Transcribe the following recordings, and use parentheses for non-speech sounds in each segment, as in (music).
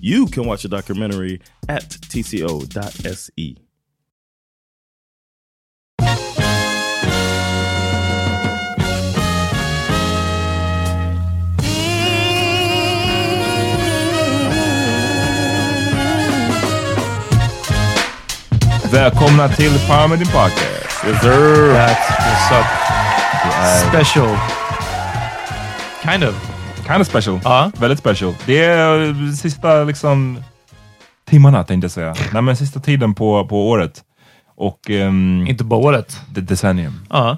You can watch the documentary at tco.se. Välkomna till Parmedin Podcast. Yes, sir. That's what's up. Special. Kind of. Kind of special. Ja. Väldigt special. Det är eh, sista liksom timmarna tänkte jag säga. Nej men sista tiden på, på året. Och um, Inte bara året. det decennium. Ja.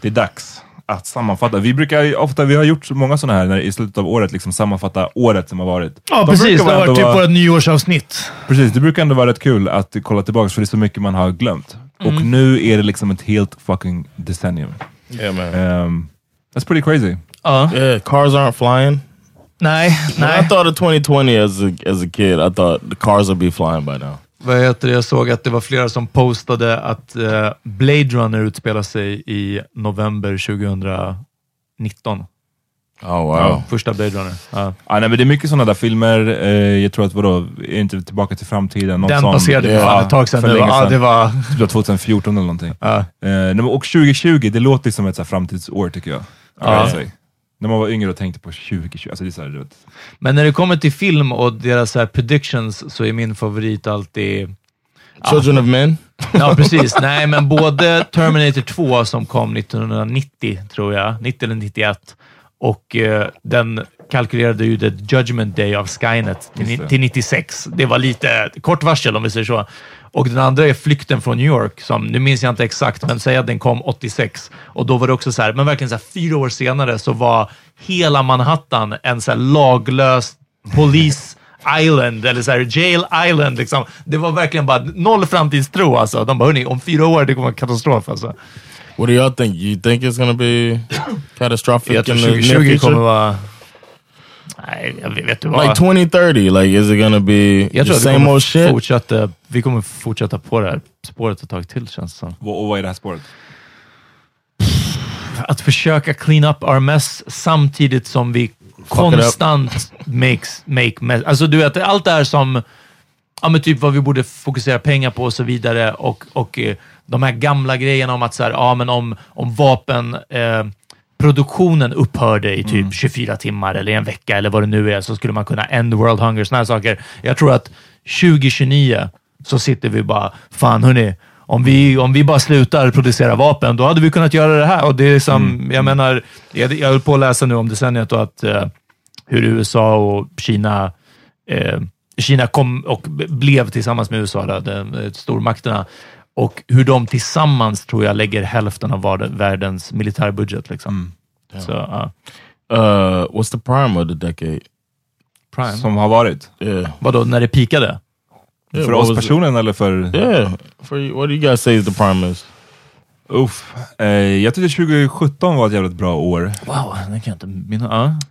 Det är dags att sammanfatta. Vi brukar ofta, vi har gjort så många sådana här när i slutet av året liksom sammanfatta året som har varit. Ja, De precis. brukar Det har varit typ vara- våra nyårsavsnitt. Precis, det brukar ändå vara rätt kul att kolla tillbaka för det är så mycket man har glömt. Mm. Och nu är det liksom ett helt fucking decennium. Yeah, man. Um, that's pretty crazy. Ja. Yeah, cars aren't flying. Nej, When I nej. thought of 2020 as a, as a kid, I thought the cars would be flying by now. Vad heter det? Jag såg att det var flera som postade att eh, Blade Runner utspelar sig i november 2019. Oh, wow. Första Blade Runner. Ja. Ja, nej, men det är mycket sådana där filmer. Eh, jag tror att vadå, är inte Tillbaka till framtiden? Någon Den sån- passerade ju Ja, ett tag sedan för nu. länge Ja, det var... Typ 2014 eller någonting. Ja. Eh, och 2020, det låter som ett så här framtidsår tycker jag. Ja. Ja. När man var yngre och tänkte på 2020. Alltså det är så här, du vet. Men när det kommer till film och deras så här predictions så är min favorit alltid... Children of Men. (laughs) Ja, precis. Nej, men både Terminator 2 som kom 1990, tror jag, 90 eller 91, och eh, den kalkylerade ju The Judgment Day av Skynet till, till 96. Det var lite kort varsel om vi säger så. Och den andra är Flykten från New York, som nu minns jag inte exakt, men säg att den kom 86. Och då var det också så här, men verkligen så här, fyra år senare så var hela Manhattan en så här laglös polis Island, eller så här, Jail Island. Liksom. Det var verkligen bara noll framtidstro. Alltså. De bara, hörni, om fyra år det kommer vara katastrof. Alltså. What do y'all think? You think it's gonna be (coughs) catastrophic Jag tror in the near 2020 future? kommer vara... Nej, jag vet, vet du vad? Like 2030, like is it gonna be jag the tror att vi same old shit? fortsätta, vi kommer fortsätta på det här spåret ett tag till känns det som. Och vad är det här spåret? Att försöka clean up our mess samtidigt som vi konstant makes, make mess. Alltså du vet, allt det här som, ja men typ vad vi borde fokusera pengar på och så vidare och, och eh, de här gamla grejerna om att så här, ja men om, om vapen, eh, produktionen upphörde i typ 24 timmar eller en vecka eller vad det nu är, så skulle man kunna end world hunger, här saker. Jag tror att 2029 så sitter vi bara, fan hörni, om vi, om vi bara slutar producera vapen, då hade vi kunnat göra det här. Och det är som, jag menar, jag, jag höll på att läsa nu om decenniet och att eh, hur USA och Kina eh, Kina kom och blev tillsammans med USA, då, de, stormakterna, och hur de tillsammans tror jag lägger hälften av världens militärbudget. Liksom. Så, ja. Uh, what's the prime of the decade? Prime. Som har varit? Yeah, Vadå, när det pikade? Yeah, för oss personligen eller för... Yeah, for you, what do you guys say is the prime is? Uff. Eh, jag tyckte 2017 var ett jävligt bra år. Wow, det kan jag inte minna.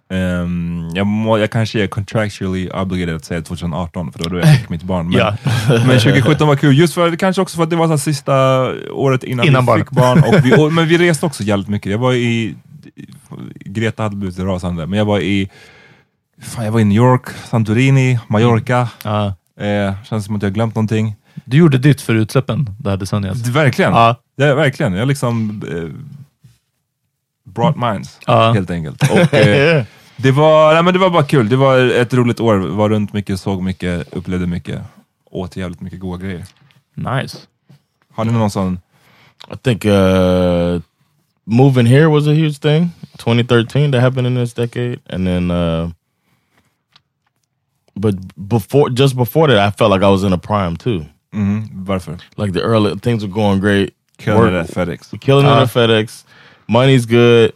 Ja. Ehm, jag, må, jag kanske är contractually obligated att säga 2018, för det var då jag fick mitt barn. Men, Ja. (laughs) men 2017 var kul, just för, kanske också för att det var så sista året innan, Innan vi barn. fick barn. Och vi, och, men vi reste också jävligt mycket. Jag var i... Greta hade blivit rasande, men jag var i... Fan, jag var i New York, Santorini, Mallorca. Ja. Eh, känns som att jag glömt någonting. Du gjorde ditt för utsläppen det här decenniet. Verkligen! Ja. Ja, verkligen. Jag liksom... Eh, brought minds, Ja. helt enkelt. Och, eh, (laughs) det, var, nej, men det var bara kul. Det var ett roligt år. Var runt mycket, såg mycket, upplevde mycket. Åt jävligt mycket goda grejer. Nice. Har ni någon sån... I think uh, moving here was a huge thing. 2013 that happened in this decade, and then, uh, but before, just before that, I felt like I was in a prime too. Mhm, varför? Like the early things were going great. Killing Work- it at FedEx. killing it Uh. at FedEx. Money's good.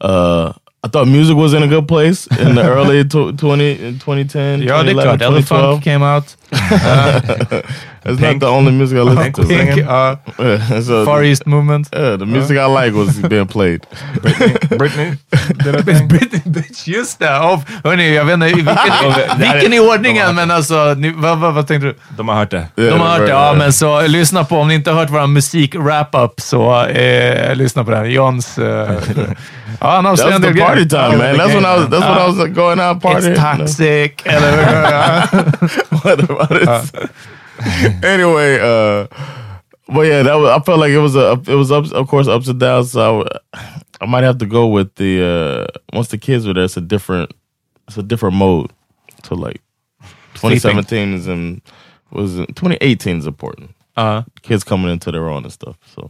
Uh, I thought music was in a good place in the early tw 20, 2010, Ja, det är 2011, klart. 2012. Elephant came out. (laughs) (laughs) That's not the only music I listened to. Pink, ja. (laughs) so, Far East Movement. yeah, the music I like was being played. Britney? (laughs) Did I Britney? (laughs) Britney bitch, just det. Oh, hörni, jag vet inte i vilken, vilken i ordningen, men alltså, ni, vad, vad, vad tänkte du? De har hört det. Yeah, De har hört det, ja, men så lyssna på, om ni inte har hört vår musik wrap-up, så eh, lyssna på den. Johns... Eh, ja, han avslöjar en the del party grejer. time, man. That's when I was. That's when I was going out partying. It's toxic. Eller, ja. what about it? (laughs) anyway, uh, but yeah, that was. I felt like it was a. It was ups, of course, ups and downs. So I, w- I might have to go with the. Uh, once the kids were there, it's a different. It's a different mode. So like, 2017 is in. Was 2018 is important. Ja. Kids coming into their own and stuff. So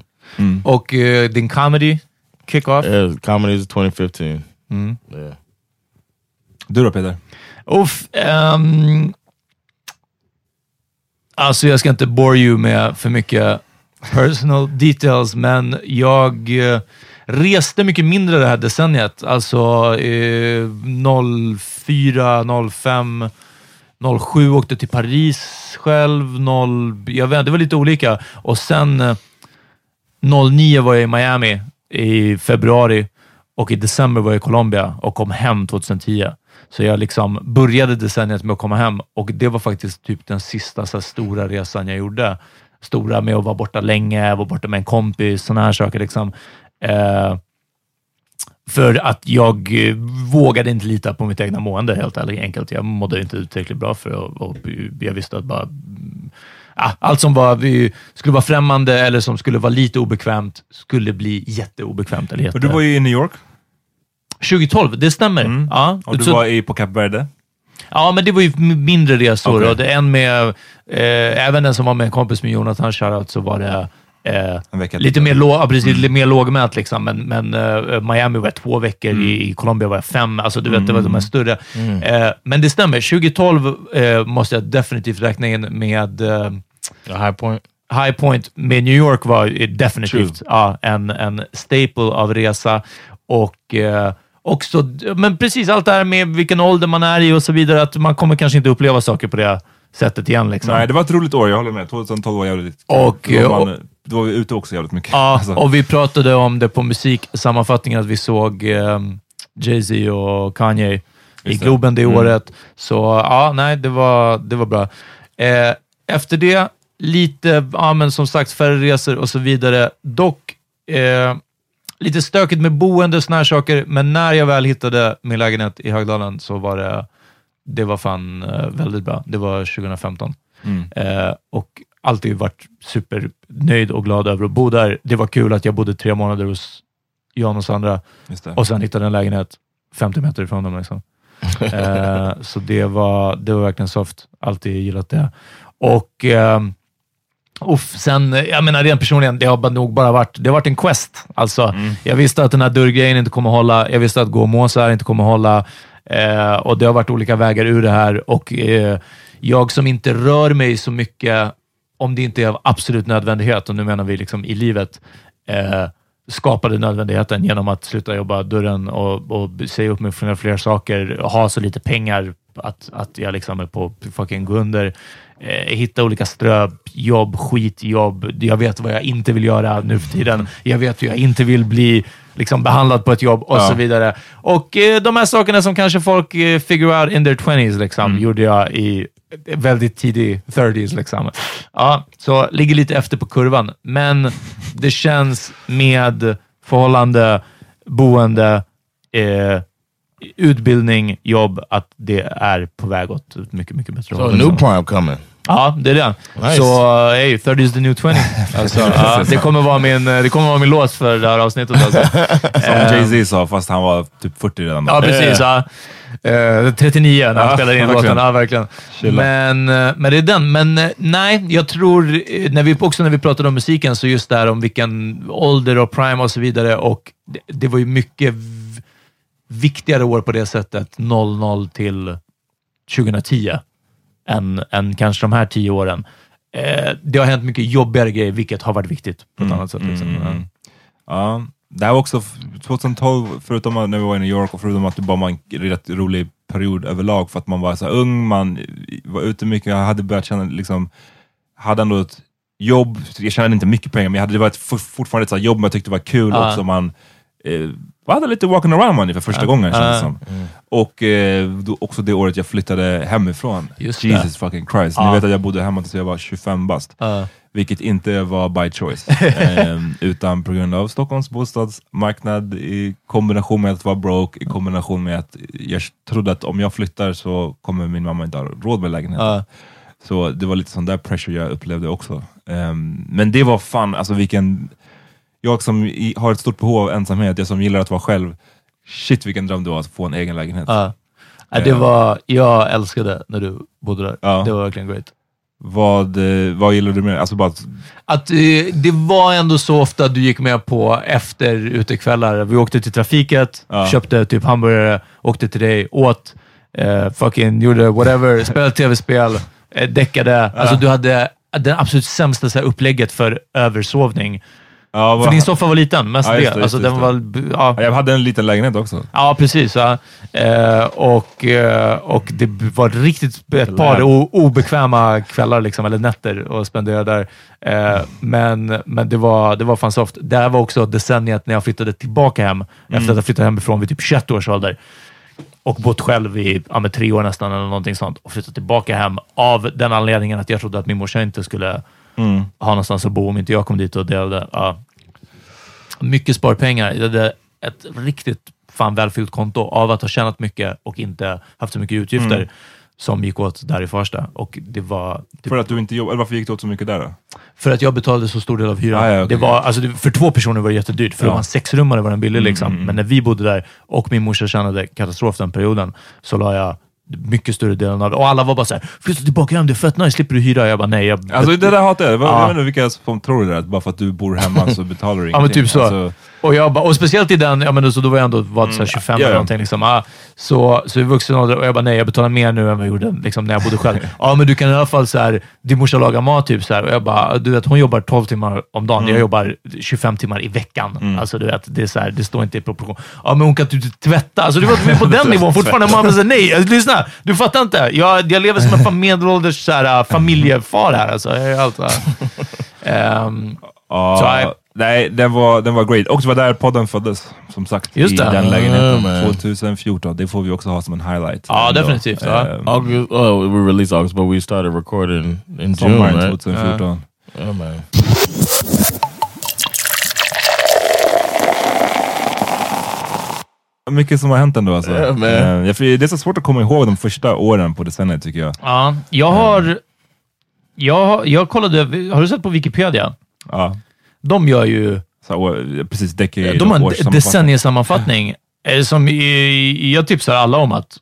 Och eh, din comedy, kick-off. yeah, comedy is 2015. Yeah. Du då Peter? Uff, ehm, alltså jag ska inte bore you med för mycket personal details, men jag eh, reste mycket mindre det här decenniet. Alltså eh, 04, 05, 07 åkte till Paris själv. 0, jag vet, det var lite olika. Och sen eh, 09 var jag i Miami i februari och i december var jag i Colombia och kom hem 2010. Så jag liksom började decenniet med att komma hem och det var faktiskt typ den sista så här, stora resan jag gjorde. Stora med att vara borta länge, vara borta med en kompis, sådana här saker. Liksom. Eh, för att jag eh, vågade inte lita på mitt egna mående helt ärligt, enkelt. Jag mådde inte tillräckligt bra för att, och jag visste att bara ja, allt som var, vi, skulle vara främmande eller som skulle vara lite obekvämt skulle bli jätteobekvämt. Eller jätte... Du var ju i New York 2012, det stämmer. Ja, och du så- var i, på Cap Verde. Ja, men det var ju mindre resor. Okej. Och en med, eh, även den som var med en kompis med Jonathan shoutout, så var det eh, lite mer, lå, precis, lite mer lågmält. Liksom. Men, men eh, Miami var jag två veckor, i, i Colombia var jag fem. Alltså, du vet, det var de här större. Eh, men det stämmer, 2012 eh, måste jag definitivt räkna in med eh, high point. High Point med New York var definitivt ja, en, en staple av resa. Och, eh, också, men precis allt det här med vilken ålder man är i och så vidare, att man kommer kanske inte uppleva saker på det sättet igen. Liksom. Nej, det var ett roligt år, jag håller med. 2012 var jävligt. Och, då, var och- man, då var vi ute också jävligt mycket. Ja, (laughs) Alltså, och vi pratade om det på musiksammanfattningen, att vi såg um, Jay-Z och Kanye i. Globen det Mm. året. Så ja, nej, det var, det var bra. Eh, efter det, lite, ja men som sagt, färre resor och så vidare. Dock, eh, lite stökigt med boende och såna här saker, men när jag väl hittade min lägenhet i Högdalen så var det, det var fan eh, väldigt bra. Det var 2015. Mm. Eh, och alltid varit supernöjd och glad över att bo där. Det var kul att jag bodde tre månader hos Jan och Sandra och sen hittade en lägenhet 50 meter ifrån dem. Liksom. (laughs) eh, så det var, det var verkligen soft. Alltid gillat det. Och ehm, Uff, sen, jag menar rent personligen, det har nog bara varit, det har varit en quest. Alltså, Jag visste att den här dörrgrejen inte kommer hålla. Jag visste att gå och måsa inte kommer hålla. Eh, och det har varit olika vägar ur det här. Och eh, jag som inte rör mig så mycket, om det inte är av absolut nödvändighet, och nu menar vi liksom i livet, eh, skapade nödvändigheten genom att sluta jobba dörren och, och säga upp mig från fler saker, ha så lite pengar att, att jag liksom är på fucking gå under. Eh, hitta olika ströjobb, skitjobb. Jag vet vad jag inte vill göra nu för tiden. Jag vet hur jag inte vill bli liksom, behandlad på ett jobb och Ja. så vidare. Och eh, de här sakerna som kanske folk eh, figure out in their 20s liksom, gjorde jag i väldigt tidig 30s. Liksom. Ja, så ligger lite efter på kurvan, men det känns med förhållande, boende, eh, utbildning, jobb, att det är på väg åt ett mycket, mycket bättre So håll. a new prime coming. Ja, det är det. Nice. Så, uh, hey, 30 is the new 20. (laughs) Alltså, ja, det, kommer vara min, eh, det kommer vara min låt för det här avsnittet. Alltså. (laughs) Som Eh, Jay-Z sa, fast han var typ 40 redan då. Ja, precis. Ja. Eh, 39 när han Ja, spelade in verkligen. låten. Ja, verkligen. Chilla. Men, eh, men det är den. Men eh, nej, jag tror, eh, när vi, också när vi pratade om musiken, så just där om vilken ålder och prime och så vidare. Och det, det var ju mycket viktigare år på det sättet, 00 till 2010, än, än kanske de här tio åren. Eh, det har hänt mycket jobbigare grejer, vilket har varit viktigt på ett annat sätt. Liksom. Mm, mm. Ja, det här var också f- 2012, förutom när vi var i New York och förutom att det bara var en rätt rolig period överlag för att man var så ung, man var ute mycket, jag hade börjat känna, liksom, hade ändå ett jobb, jag tjänade inte mycket pengar, men jag hade, det var ett, for- fortfarande ett så jobb jag tyckte var kul Ja. också. Man eh, hade lite walking around money för första gången kändes det som. Och eh, då, också det året jag flyttade hemifrån. Just det. Jesus fucking Christ. Ni vet att jag bodde hemma tills jag var 25 bast. Vilket inte var by choice. (laughs) Ehm, utan på grund av Stockholms bostadsmarknad i kombination med att vara broke, i kombination med att jag trodde att om jag flyttar så kommer min mamma inte ha råd med lägenheten. Så det var lite sån där pressure jag upplevde också. Ehm, men det var fan, alltså vilken... Jag som har ett stort behov av ensamhet, jag som gillar att vara själv. Shit vilken dröm det var att få en egen lägenhet. Ja. Ja, det Ja. var, jag älskade när du bodde där. Ja. Det var verkligen great. Vad, eh, vad gillar du mer? Alltså bara att, Att, eh, det var ändå så ofta du gick med på efter utekvällar. Vi åkte till trafiket, Ja. köpte typ hamburgare, åkte till dig, åt, eh, fucking gjorde whatever, (laughs) spelade tv-spel, eh, däckade. Alltså du hade det absolut sämsta så här, upplägget för översovning. Ja, För din soffa var liten, mest Ja, det. det, alltså, det, den var, ja, jag hade en liten lägenhet också. Ja, precis. Ja. Eh, och, eh, och det var riktigt ett par obekväma kvällar, liksom, eller nätter, att spendera där. Eh, men men det, var, det var fan soft. Det här var också decenniet när jag flyttade tillbaka hem, efter att jag flyttade hemifrån vid typ 21 års ålder. Och bott själv i ja, med tre år nästan, eller någonting sånt. Och flyttat tillbaka hem av den anledningen att jag trodde att min morsa inte skulle ha någonstans att bo om inte jag kom dit och delade. Ja. Mycket sparpengar. Jag hade ett riktigt fan välfyllt konto av att ha tjänat mycket och inte haft så mycket utgifter Mm. som gick åt där i Farsta. Och det var... Det, För att du inte jobbade, varför gick det åt så mycket där då? för att jag betalade så stor del av hyran. Ah, ja, okej. det var, alltså, för två personer var det jättedyrt. För Ja. man sexrummare var den billig. Mm, Liksom. mm, Men när vi bodde där och min morsa tjänade katastrof den perioden, så la jag mycket större delen av det. Och alla var bara såhär, flytta tillbaka hem, det är fett nice, slipper du hyra? Jag bara, nej. Jag, Alltså det där hatar jag. Jag Ja. vet inte vilka som tror det där, att bara för att du bor hemma så betalar du Ja, ingenting. men typ så. Alltså, Och, jag bara, och speciellt i den, ja, men så då var jag ändå var så här 25 Mm. ja, eller ja. någonting. Liksom. Ja, så, så i vuxen ålder, och jag bara, nej, jag betalar mer nu än vad jag gjorde liksom, när jag bodde själv. (laughs) ja, men du kan i alla fall, så här, din morsa lagar mat, typ, så här, och jag bara, du vet, hon jobbar 12 timmar om dagen. Mm. Jag jobbar 25 timmar i veckan. Alltså, du vet, det, är så här, det står inte i proportion. Ja, men hon kan typ tvätta. Alltså, du var med på (laughs) den nivån fortfarande. Så här, nej, alltså, lyssna, du fattar inte. Jag, jag lever som en (laughs) medelålders så här, familjefar här. Alltså. Jag är alltså, ehm, ja, Så jag- nej, den var, den var great. Och det var där podden föddes, som sagt. Just I det. den lägenheten. Man. 2014. Det får vi också ha som en highlight. Ja, Ändå. definitivt. Ehm, August, oh, we released August, but we started recording in June, right? 2014. Yeah, man. Mycket som har hänt ändå alltså. Ehm, jag- det är så svårt att komma ihåg de första åren på decenniet tycker jag. Ja, jag har... Jag, jag kollade, har du sett på Wikipedia? Ja. De gör ju... Så, precis, decade De har en decenniesammanfattning som jag tipsar alla om att,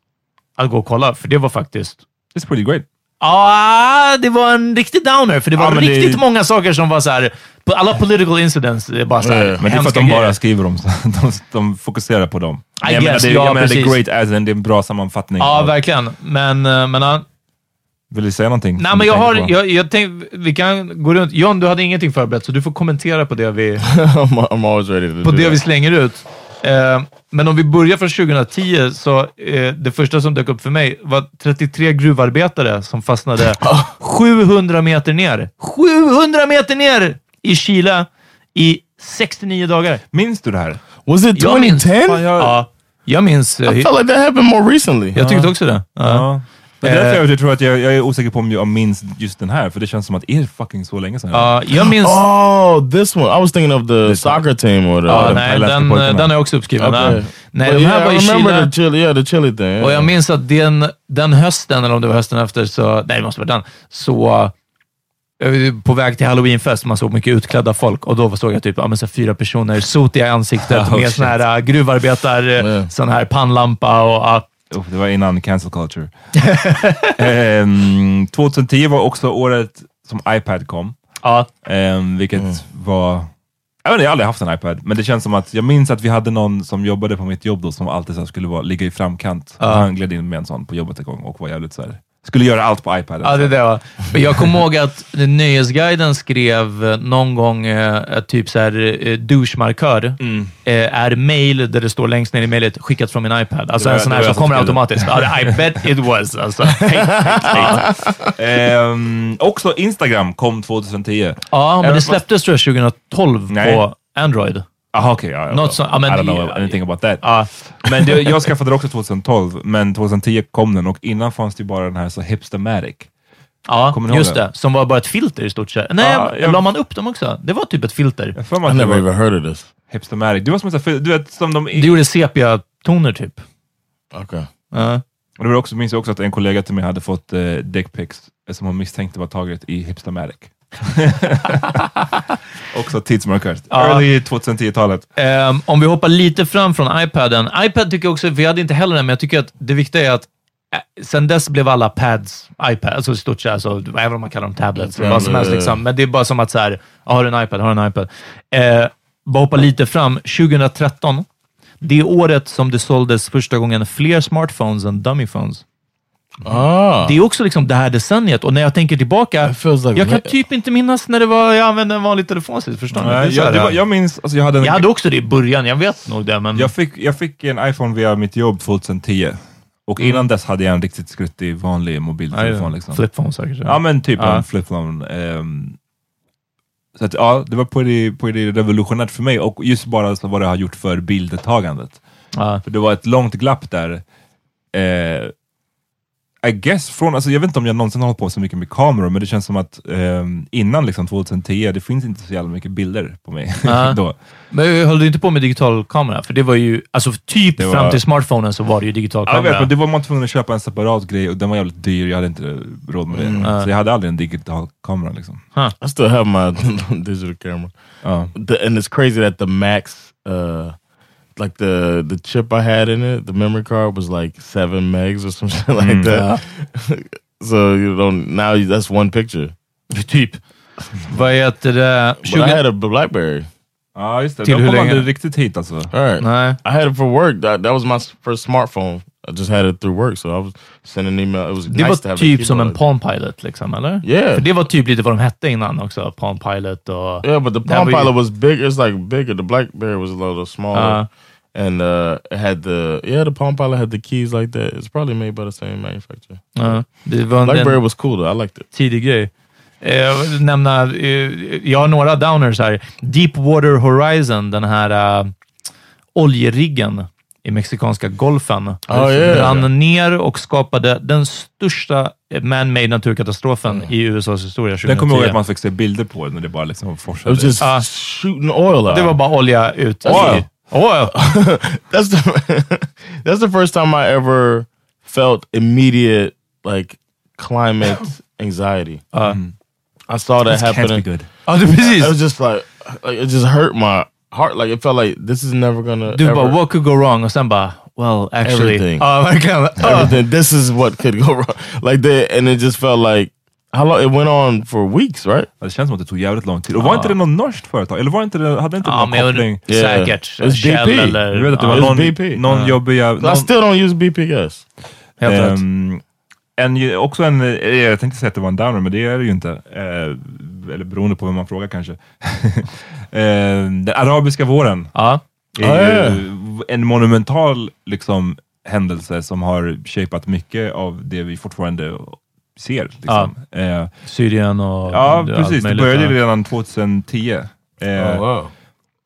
att gå och kolla, för det var faktiskt... It's pretty great. Ja, det var en riktig downer, för det var Ja, men det- riktigt många saker som var så här. Alla political incidents, är bara så här, Men det är för att de bara grejer. skriver om (laughs) de, de fokuserar på dem. I jag menar, guess, det, ja, jag menar, det är great as in, det är en bra sammanfattning. Ja, av- verkligen. Men, eh, men. Vill du säga någonting? Nej, men jag har... Jag, jag tänk, vi kan gå runt. John, du hade ingenting förberett, så du får kommentera på det vi... I'm, I'm ready to på det vi slänger ut. Eh, men om vi börjar från 2010, så eh, det första som dök upp för mig var 33 gruvarbetare som fastnade (laughs) 700 meter ner. 700 meter ner i Chile i 69 dagar. Minns du det här? Was it Jag minns, 2010? Fan, jag- ja, jag minns. eh, I felt like that happened more recently. jag tyckte också det. Ja. Ja. Det är därför Eh. jag tror att jag, jag är osäker på om jag minns just den här, för det känns som att är det fucking så länge sedan? Ja, jag minns... Oh, this one. I was thinking of the soccer team or the. Ja, de nej, den, den är också uppskriven. Okay. Nej, But de här yeah, var I Chile. the chili. Yeah, the chili thing. Och yeah. jag minns att den, den hösten, eller om det var hösten efter, så, nej det måste vara den, så på väg till halloweenfest, man såg mycket utklädda folk och då såg jag typ ja, men så fyra personer, sotiga i ansiktet (laughs) Oh, med sån här uh, gruvarbetar, uh, Yeah. sån här pannlampa och ja. Oh, det var innan cancel culture. (laughs) Ehm, 2010 var också året som iPad kom, ja. Ehm, vilket var... Jag, vet inte, jag har aldrig haft en iPad, men det känns som att jag minns att vi hade någon som jobbade på mitt jobb då som alltid så skulle vara, ligga i framkant. Han gled in med en sån på jobbet en gång och var jävligt så här, skulle göra allt på iPaden. Ja, det, det var. Jag kommer ihåg att Nöjesguiden skrev någon gång eh, att typ så här, eh, douchemarkör Mm. eh, är mail där det står längst ner i mejlet skickat från min iPad. Alltså Det var- en sån här som som kommer det. automatiskt. I bet it was. Alltså. Hej, hej, hej. Ehm, också Instagram kom 2010. Ja, men Eller det släpptes tror jag 2012 Nej. på Android. Aha, okej. ja, Något så- I don't know anything about that. Ja, Men det, jag skaffade det också 2012, men 2010 kom den och innan fanns det ju bara den här så Hipstamatic. ja just det? det. Som var bara ett filter i stort sett. Nej, Ja, jag- la man upp dem också? Det var typ ett filter. Jag har för mig I never var even heard of this. Hipstamatic. Det var som en sån här, du vet, som de... Det gjorde sepia-toner typ. Okay. Ja. Och det var också, minns jag också att en kollega till mig hade fått eh, dickpics som hon misstänkte var taget i Hipstamatic. (laughs) också tidsmarkört. Ja. Early 2010-talet. Ehm, om vi hoppar lite fram från iPaden. iPad tycker jag också, vi hade inte heller den, men jag tycker att det viktiga är att eh, Sen dess blev alla pads iPad, alltså i stort sett, alltså, även om man kallar dem tablets, Ja, vad som men, helst. eh, Liksom. Men det är bara som att så här, har en iPad, har du en iPad. Eh, bara hoppa lite fram, 2013. Det året som det såldes första gången fler smartphones än dummy phones. Ah. Det är också liksom det här decenniet och när jag tänker tillbaka, jag kan typ inte minnas när det var jag använde en vanlig telefon sist, förstår ni? Nej, jag, var, jag minns, alltså jag hade en, jag hade också det i början, jag vet nog det, men... jag, fick, jag fick en iPhone via mitt jobb 2010. Och innan dess hade jag en riktigt skruttig vanlig mobiltelefon. Liksom. Flipphone säkert. Ja men typ Ja. en flipphone. ehm, så att, ja, det var på det, på det revolutionärt för mig och just bara så vad det har gjort för bildtagandet. Ja. För det var ett långt glapp där. Eh, I guess från, alltså jag vet inte om jag någonsin har hållit på så mycket med kameror, men det känns som att ehm, innan liksom 2010, det finns inte så jävla mycket bilder på mig. (laughs) Ja. då. Men höll du inte på med digital kamera? För det var ju, alltså typ var- fram till smartphonen så var det ju digital Ja, jag vet, kamera. men det var man tvungen att köpa en separat grej och den var jävligt dyr, jag hade inte råd med det. Så jag hade aldrig en digital kamera. Liksom. I still have my digital camera. Ja. The, and it's crazy that the max uh, like the the chip I had in it, the memory card was like seven megs or some (laughs) shit like that. (laughs) so you don't now that's one picture. Typ. Vad heter det? But 20... I had a BlackBerry. Ja, just det. Till De hur kom länge? aldrig riktigt hit alltså. All right. Nej. I had it for work. That that was my first smartphone. I just had it through work, so I was sending email. It was Det nice to have typ som en. Palm Pilot, liksom, eller? Yeah. För det var typ lite vad de hette innan också. Palm Pilot och... Yeah, but the Palm Pilot was big. It's like bigger. The BlackBerry was a little smaller, Uh. And uh, it had the yeah. The Palm Pilot had the keys like that. It's probably made by the same manufacturer. Ja, det var BlackBerry was cool though. I liked it. tidig grej. Eh, Jag vill nämna, eh, jag har några downers här. Deepwater Horizon, den här uh, oljeriggen i mexikanska golfen, Oh, yeah. brann ner och skapade den största man-made naturkatastrofen i USAs historia 2010. Den kommer jag ihåg att man fick se bilder på när det bara liksom It forsade. was just Uh, shooting oil out. Det var bara olja ut. Oil. Oil. (laughs) that's the (laughs) that's the first time I ever felt immediate like climate (laughs) anxiety. Uh, mm. I saw that This can't happening. be good. Oh, ja, det, precis. It was just like, like it just hurt my heart. Like it felt like this is never gonna. Du ever, bara, what could go wrong? Och sen bara, well, actually... Everything. Ja, verkligen. Ja. everything. This is what could go wrong. Like that, and it just felt like how long it went on for weeks, right? Det känns som att det tog jävligt lång tid. Och var inte det något norskt företag? Eller var inte det, hade inte Ja, någon koppling? Yeah. säkert. It's Shell BP. eller... Jag vet att det var It's någon, BP. någon Ja. jobbig jäv- I någon, still don't use BP gas. helt rätt. En, ju- också en, eh, jag tänkte säga att det var en downer, men det är det ju inte. Eh, eller beroende på vem man frågar kanske. (laughs) eh, den arabiska våren Ja. är Ah, ja, en monumental liksom, händelse som har shapat mycket av det vi fortfarande ser. Liksom. Eh, Syrien och... ja, allt precis. Det möjligt, började ja. redan 2010. Eh, Oh, wow.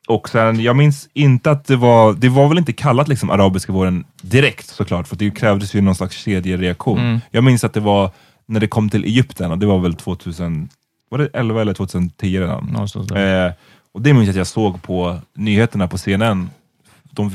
och sen, jag minns inte att det var, det var väl inte kallat liksom arabiska våren direkt såklart, för det krävdes ju någon slags kedjereaktion. Mm. Jag minns att det var när det kom till Egypten, och det var väl 2000, var det 11 eller 2010 redan? Eh, och det minns jag att jag såg på nyheterna på CNN. De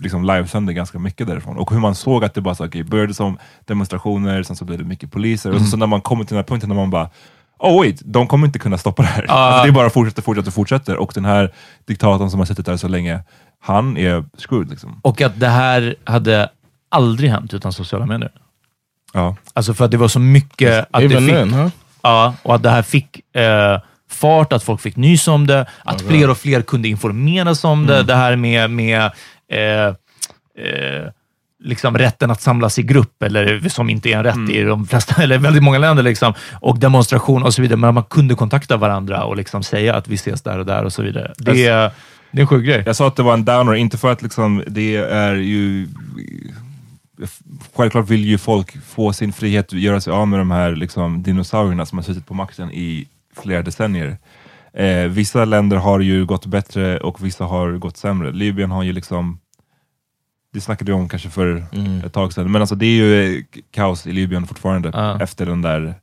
liksom livesände ganska mycket därifrån. Och hur man såg att det bara så, okay, började som demonstrationer, sen så blev det mycket poliser. Och så, så när man kommer till den här punkten när man bara Oh wait, de kommer inte kunna stoppa det här. Alltså, det är bara fortsätter, fortsätter, fortsätter. Och den här diktatorn som har suttit där så länge, han är screwed liksom. Och att det här hade aldrig hänt utan sociala medier. Ja. Alltså för att det var så mycket att det fick... then, huh? Ja, och att det här fick eh, fart, att folk fick nys om det, att fler och fler kunde informeras om det. Det här med, med eh, eh, liksom rätten att samlas i grupp, eller som inte är en rätt i de flesta, (laughs) eller väldigt många länder, liksom, och demonstration och så vidare. Men man kunde kontakta varandra och liksom säga att vi ses där och där och så vidare. Det är, det är en sjuk grej. Jag sa att det var en downer, inte för att liksom, det är ju... Självklart vill ju folk få sin frihet, göra sig av med de här liksom, dinosaurierna som har suttit på makten i flera decennier. Eh, vissa länder har ju gått bättre och vissa har gått sämre. Libyen har ju liksom, det snackade vi om kanske för ett tag sedan, men alltså det är ju eh, kaos i Libyen fortfarande Ja. efter den där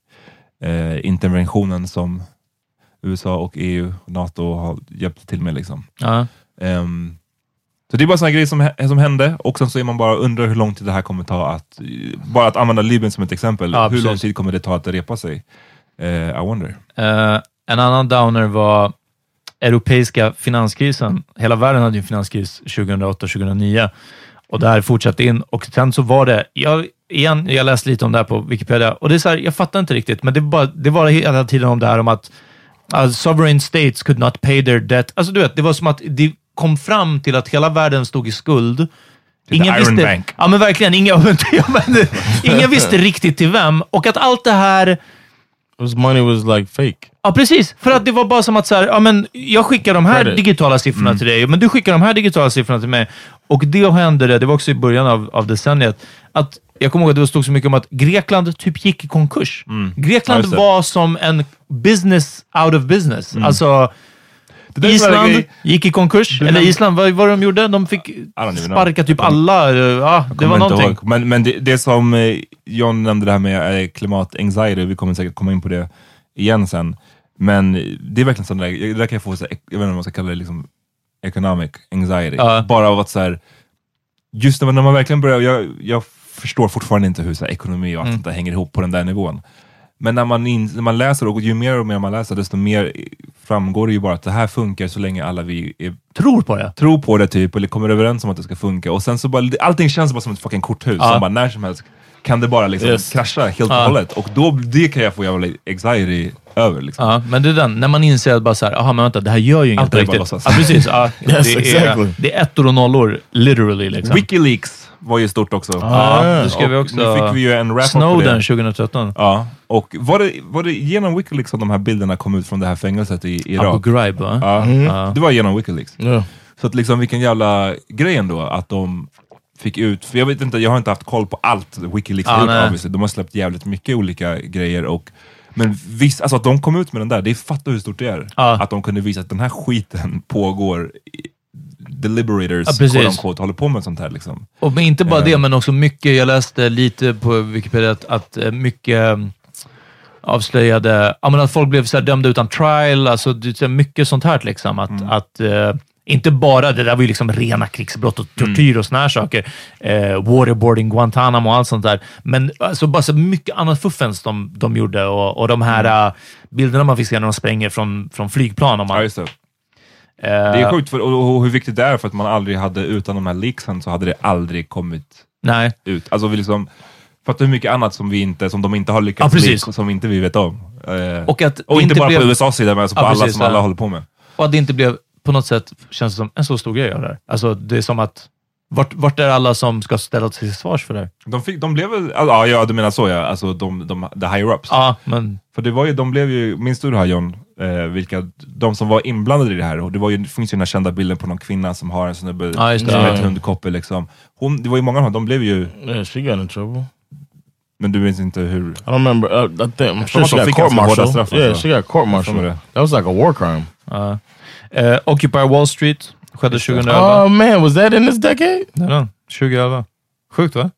eh, interventionen som USA och EU och NATO har hjälpt till med. Liksom. Ja. Ehm, så det är bara såna grejer som, som hände och sen så är man bara undrar hur lång tid det här kommer ta att, bara att använda Libyen som ett exempel, Ja, hur lång tid kommer det ta att repa sig? Eh, I wonder. Eh, en annan downer var europeiska finanskrisen. Hela världen hade ju en finanskris 2008-2009 och det här fortsatte in och sen så var det, jag, igen, jag läste lite om det här på Wikipedia och det är så här, jag fattar inte riktigt, men det var, det var hela tiden om det här om att uh, sovereign states could not pay their debt. Alltså du vet, det var som att det kom fram till att hela världen stod i skuld. Ingen visste, Bank. Ja, men verkligen. Ingen, (laughs) (laughs) ingen visste riktigt till vem och att allt det här Was money was like fake. Ja, precis. För att det var bara som att så här, ja, men jag skickar de här digitala siffrorna till dig, men du skickar de här digitala siffrorna till mig. Och det hände, det, det var också i början av, av decenniet, att jag kommer ihåg att det stod så mycket om att Grekland typ gick i konkurs. Ja, Grekland var som en business out of business. Alltså, Island gick i konkurs. Du Eller Island, vad var det de gjorde? De fick sparka typ alla. eh, Ja, det var någonting. Men, men det, det som eh, John nämnde det här med eh, klimat-anxiety, vi kommer säkert komma in på det igen sen. Men det är verkligen sånt där, det där kan jag få, så jag vet inte om man ska kalla det liksom economic anxiety. Ja. Bara av att så här, just när man, när man verkligen börjar, jag, jag förstår fortfarande inte hur så här, ekonomi och allt Mm. där hänger ihop på den där nivån. Men när man, in, när man läser, och ju mer och mer man läser, desto mer framgår det ju bara att det här funkar så länge alla vi är, Tror på det. tror på det typ, eller kommer överens om att det ska funka. Och sen så bara, allting känns bara som ett fucking korthus, Ja. som bara när som helst kan det bara liksom Yes. krascha helt och Ja. hållet. Och då, det kan jag få jävla anxiety över. Liksom. Ja, men det är den, när man inser att bara så här, aha, men vänta, det här gör ju inget Allt är bara riktigt. låtsas. Ja, precis. (laughs) Ja, Yes, det, exactly. är, det är ettor och nollor, literally. Liksom. Wikileaks var ju stort också. ja, det ska vi Och också... Nu fick vi ju en wrap på Snowden det. 2013. Ja, och var det, var det genom Wikileaks som de här bilderna kom ut från det här fängelset i Irak? Abu Ghraib, va? Ja, Ja. det var genom Wikileaks. Yeah. Så att liksom vilken jävla grej ändå att de fick ut, för jag vet inte, jag har inte haft koll på allt Wikileaks Ja, har gjort. De har släppt jävligt mycket olika grejer och men visst, alltså att de kom ut med den där, det är fatta hur stort det är. Ja. Att de kunde visa att den här skiten pågår, i- the liberators, Ja, precis. quote håller på med sånt här liksom. Och men inte bara Eh. det, men också mycket, jag läste lite på Wikipedia att, att eh, mycket mm, avslöjade, ja, men att folk blev så dömda utan trial, alltså mycket sånt här liksom. Att, Mm. att eh, inte bara, det där var ju liksom rena krigsbrott och Mm. tortyr och såna här saker. Eh, waterboarding, Guantanamo och allt sånt där. Men alltså bara så mycket annat fuffens de, de gjorde och, och de här eh, bilderna man fick se när de spränger från, från flygplan. Om man, Mm. Ja, just det. eh, Det är sjukt, för, och, och hur viktigt det är för att man aldrig hade, utan de här leaksen så hade det aldrig kommit Nej. ut. Alltså vi liksom, fattar hur mycket annat som, vi inte, som de inte har lyckats Ja, leak, som inte vi vet om. Eh, Och att och inte bara blev- på USAs sida, men alltså på Ja, alla precis, som ja. alla håller på med. Och att det inte blev, på något sätt, känns det som en så stor grej av det här. Alltså, det är som att, vart, vart är alla som ska ställa sig till svars för det här? De, fick, de blev väl, ja, ja du menar så ja, alltså de, de, the higher ups. Ja, men För det var ju, de blev ju, minns du det här John? Eh, vilka, de som var inblandade i det här, och det, var ju, det finns ju den här kända bilden på någon kvinna som har en snubbe Ja, som Ja, ett ja. hundkoppel liksom. Hon, det var ju många av dem, de blev ju, Yeah, she got in trouble. men du vet inte hur... I don't remember. Uh, I think, I'm sure she got court martial. Yeah, she got court martial. det. That was like a war crime. ja. Eh, Occupy Wall Street skedde 2011. Oh man, was that in this decade? Den. 2011. Sjukt va?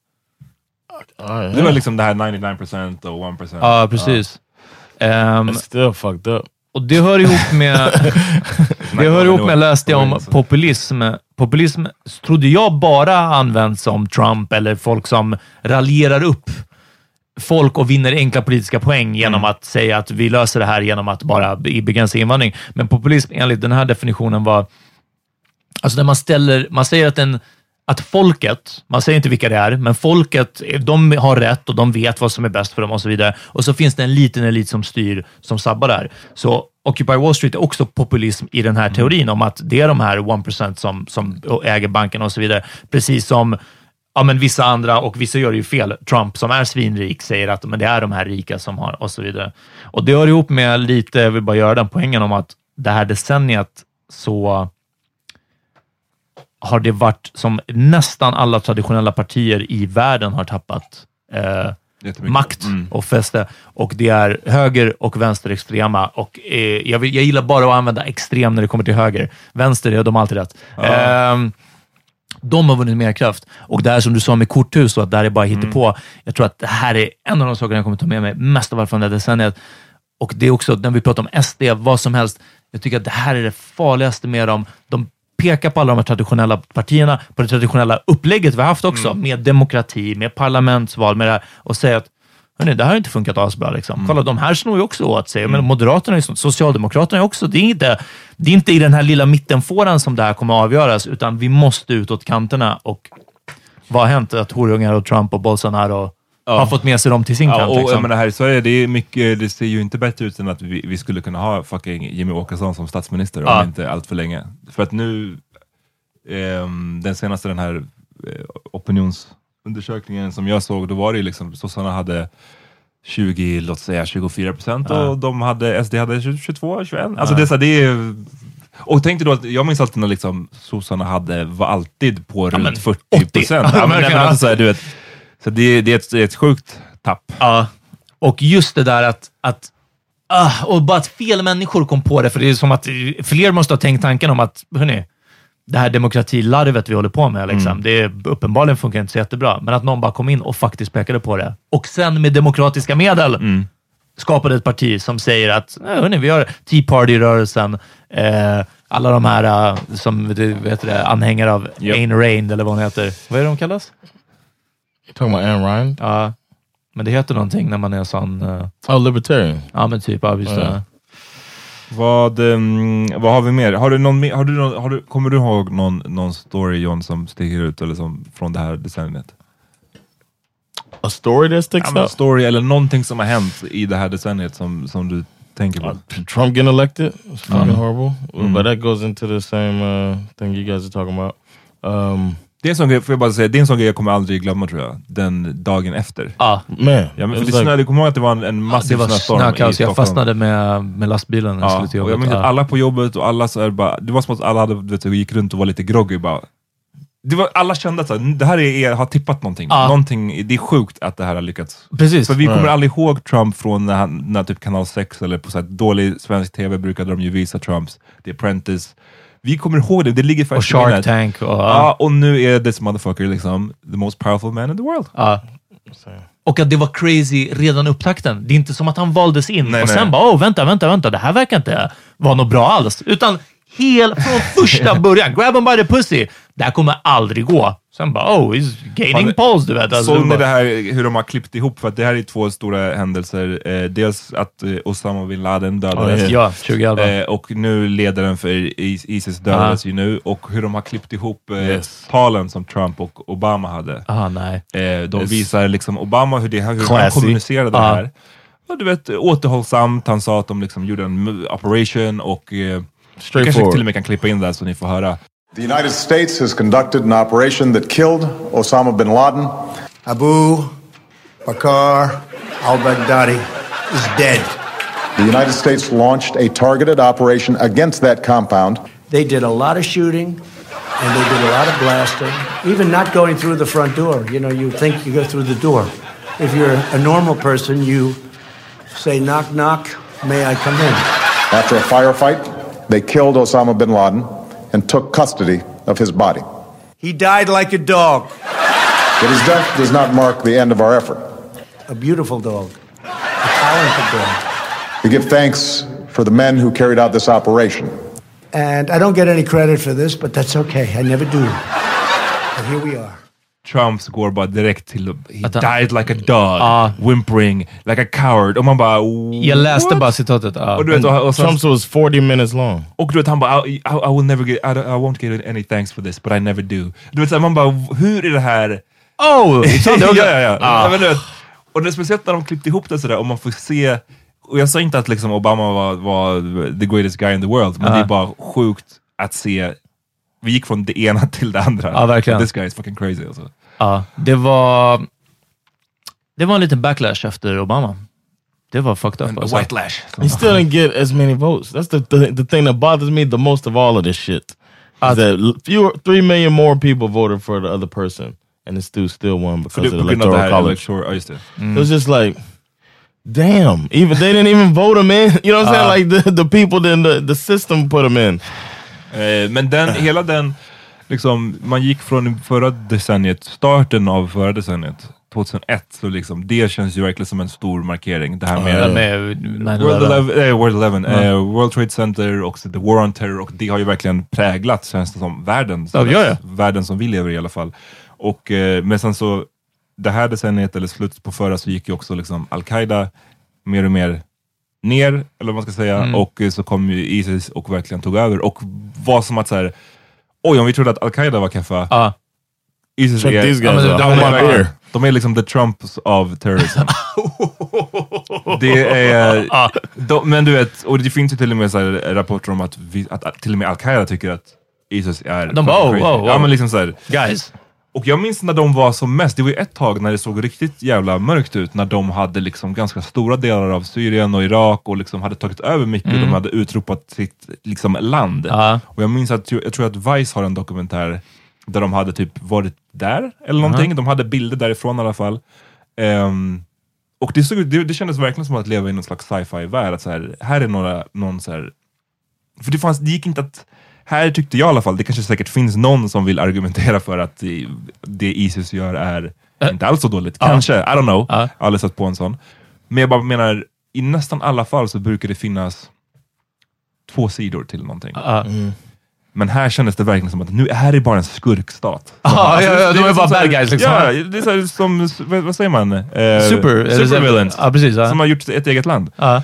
Oh, Det var liksom det här 99% och 1%. Ja, precis. Ehm, It's still fucked up. och det hör ihop med, (laughs) det hör ihop med, läste jag om Alltså. populism. Populism trodde jag bara används om Trump eller folk som raljerar upp folk och vinner enkla politiska poäng genom Mm. att säga att vi löser det här genom att bara be- begränsa invandring. Men populism enligt den här definitionen var, alltså när man ställer, man säger att en att folket, man säger inte vilka det är, men folket, de har rätt och de vet vad som är bäst för dem och så vidare. Och så finns det en liten elit som styr, som sabbar det här. Så Occupy Wall Street är också populism i den här teorin om att det är de här 1% som, som äger banken och så vidare. Precis som ja, men vissa andra, och vissa gör ju fel, Trump som är svinrik säger att men det är de här rika som har och så vidare. Och det hör ihop med lite, jag vill bara göra den poängen om att det här decenniet så har det varit som nästan alla traditionella partier i världen har tappat eh, makt Mm. och fäste. Och det är höger och vänsterextrema. Och, eh, jag, vill, jag gillar bara att använda extrem när det kommer till höger. Vänster, är de har alltid rätt. Ehm, de har vunnit mer kraft. Och det här som du sa med korthus och att det här är bara hittepå. Mm. Jag tror att det här är en av de sakerna jag kommer ta med mig mest av allt från det här decenniet. Och det är också, när vi pratar om SD, vad som helst. Jag tycker att det här är det farligaste med dem. De pekar på alla de här traditionella partierna, på det traditionella upplägget vi har haft också, med demokrati, med parlamentsval, med det här, och säger att Hörrni, det här har inte funkat asbra. Liksom. Kolla, de här snor ju också åt sig. Men Moderaterna är snott, Socialdemokraterna är också. Det är, inte, det är inte i den här lilla mittenfåran som det här kommer att avgöras, utan vi måste ut åt kanterna. Och vad har hänt? Att horungar och Trump och Bolsonaro har fått med sig dem till sin Ja, kant. och liksom. menar, här i Sverige, det, är mycket, det ser ju inte bättre ut än att vi, vi skulle kunna ha fucking Jimmy Åkesson som statsminister Ja. om inte allt för länge. För att nu, ehm, den senaste den här eh, opinionsundersökningen som jag såg, då var det ju liksom, sossarna hade 20, låt säga 24 procent Ja. och de hade, SD hade 22, 21. Alltså det är så det är... Och tänk dig då att, jag minns alltid när liksom sossarna hade, var alltid på men runt 40 80. procent. Ja, Ja, men, alltså, så här, du vet, så det, det, är ett, det är ett sjukt tapp. Ja, och just det där att, att ah, och bara att fel människor kom på det, för det är som att fler måste ha tänkt tanken om att, hörni, det här demokratilarvet vi håller på med, liksom, det är, uppenbarligen funkar inte så jättebra, men att någon bara kom in och faktiskt pekade på det. Och sen med demokratiska medel skapade ett parti som säger att, "Nej, hörni, vi har Tea Party-rörelsen, eh, alla de här eh, som du vet det, anhängare av Japp. Ayn Rand, eller vad hon heter. Vad är det de kallas? Talking about Ayn Rand? Ja, men det heter någonting när man är sån... eh, Oh, libertarian. Ja, men typ. Ja, just det. Vad, ehm, vad har vi mer? Har du någon, har du någon, har du, kommer du ihåg någon, någon story John som sticker ut eller som, från det här decenniet? A story that sticks Ja, out? story eller någonting som har hänt i det här decenniet som, som du tänker på? Uh, Trump getting elected was fucking Mm. horrible. Mm. But that goes into the same uh, thing you guys are talking about. Um, Det är en sån grej, får jag bara säga, det är en sån grej jag kommer aldrig glömma tror jag. Den dagen efter. Ja, man, Ja, men för det like- snöade, kommer ihåg att det var en, en det massiv var snöstorm i snökaos. Jag Stockholm? fastnade med, med lastbilen när jag Ja, skulle till och jag jobbet. minns att Ja. alla på jobbet och alla så här bara, det var som att alla hade, du vet, gick runt och var lite groggy bara. Det var, alla kände att så här, det här är, har tippat någonting. Ja. någonting. Det är sjukt att det här har lyckats. Precis. För vi kommer Ja. aldrig ihåg Trump från när, han, när typ kanal 6 eller på så här dålig svensk tv brukade de ju visa Trumps The Apprentice. Vi kommer ihåg det, det ligger Och färskt i Shark minnet. Tank. Och, Ja, och nu är this motherfucker liksom the most powerful man in the world. Ja. Och att det var crazy redan upptakten. Det är inte som att han valdes in Nej, och nej. sen bara, åh, vänta, vänta, vänta, det här verkar inte vara något bra alls. Utan hel, från första (laughs) början, grab him by the pussy. Det här kommer aldrig gå. Sen bara, oh, he's gaining polls, du vet. Alltså, Såg det ni det här hur de har klippt ihop? För att det här är två stora händelser. Eh, dels att eh, Osama bin Laden dödades. Oh. Ja, 2011. Eh, och nu ledaren för Is- Isis dödades ju nu. Och hur de har klippt ihop eh, Yes. talen som Trump och Obama hade. Ah, nej. Eh, de Yes. visar liksom Obama hur, det, hur han kommunicerade Ja. det här. Och du vet, återhållsamt. Han sa att de liksom gjorde en operation och eh, vi kanske till och med kan klippa in där så ni får höra. The United States has conducted an operation that killed Osama bin Laden. Abu Bakr al Baghdadi is dead. The United States launched a targeted operation against that compound. They did a lot of shooting and they did a lot of blasting, even not going through the front door. You know, you think you go through the door. If you're a normal person, you say, knock, knock, may I come in? After a firefight, they killed Osama bin Laden and took custody of his body. He died like a dog, But his death does not mark the end of our effort. a beautiful dog, a talented dog. We give thanks for the men who carried out this operation. And I don't get any credit for this, but that's okay. I never do. But here we are. Trumps går bara direkt till He died like a dog, Ja. whimpering like a coward. Och man bara... Jag läste what? bara citatet. Ja. Och du vet, och, och, Trump's was 40 minutes long. och du vet han bara, I, I, I will never get, I, I won't get any thanks for this, but I never do. Du vet, så man bara, hur är det här... Oh! (laughs) ja, ja, ja. (laughs) Ah. ja men, du vet, och det är speciellt när de klippte ihop det sådär och man får se, och jag sa inte att liksom Obama var, var the greatest guy in the world, men Ja. det är bara sjukt att se, vi gick från det ena (laughs) till det andra. Ja, verkligen. This guy is fucking crazy alltså. Ja, det var... Det var en liten backlash efter Obama. Det var fucked up. Alltså. White lash. He still didn't get as many votes. That's the, the the thing that bothers me the most of all of this shit. Is that fewer, three million more people voted for the other person, and this dude still won because det, of the electoral här college. electoral, just det. It was just like, damn. Even they didn't even vote him in. (laughs) You know what I'm Uh. saying? Like the, the people, then the, the system put him in. Eh, men den, (laughs) hela den, liksom, man gick från förra decenniet, starten av förra decenniet, 2001, så liksom, det känns ju verkligen som en stor markering. Det här med, Ja, med 9/11. World 11, eh, World, 11 eh, World Trade Center och The War on Terror och det har ju verkligen präglat, känns det som, världen. Ja, ja, ja. Världen som vi lever i i alla fall. Och, eh, men sen så, det här decenniet, eller slutet på förra, så gick ju också liksom Al-Qaida mer och mer ner, eller vad man ska säga, Mm. och eh, så kom ju Isis och verkligen tog över. Och var som att så här, oj om vi trodde att Al-Qaida var kaffa, Ja. Isis Check är... these guys de- de- de, är liksom the Trumps av terrorism. (laughs) det är, de, men du vet, och det finns ju till och med så här rapporter om att, vi, att, att till och med Al-Qaida tycker att Isis är De bara, oh, crazy. wow, Ja wow. men liksom så här, Guys. Och jag minns när de var som mest, det var ju ett tag när det såg riktigt jävla mörkt ut, när de hade liksom ganska stora delar av Syrien och Irak och liksom hade tagit över mycket, de hade utropat sitt liksom, land. Ja. Och jag minns att, jag tror att Vice har en dokumentär där de hade typ varit där, eller någonting. De hade bilder därifrån i alla fall. Ehm, och det, såg, det, det kändes verkligen som att leva i någon slags sci-fi värld. Att så här, här är några, någon så här, för det, fanns, det gick inte att här tyckte jag i alla fall, det kanske säkert finns någon som vill argumentera för att det, Isis gör är inte alls så dåligt. Kanske, I don't know. Ja. Jag har aldrig sett på en sån. Men jag bara menar, i nästan alla fall så brukar det finnas två sidor till någonting. Ja. Men här kändes det verkligen som att nu är det bara en skurkstat. Ja, ja, ja, de är bara bad guys, liksom. Ja, det är så här, som, vad, vad säger man? Eh, Super. Supervillains. Ja, precis. Ja. Som har gjort ett eget land. Ja.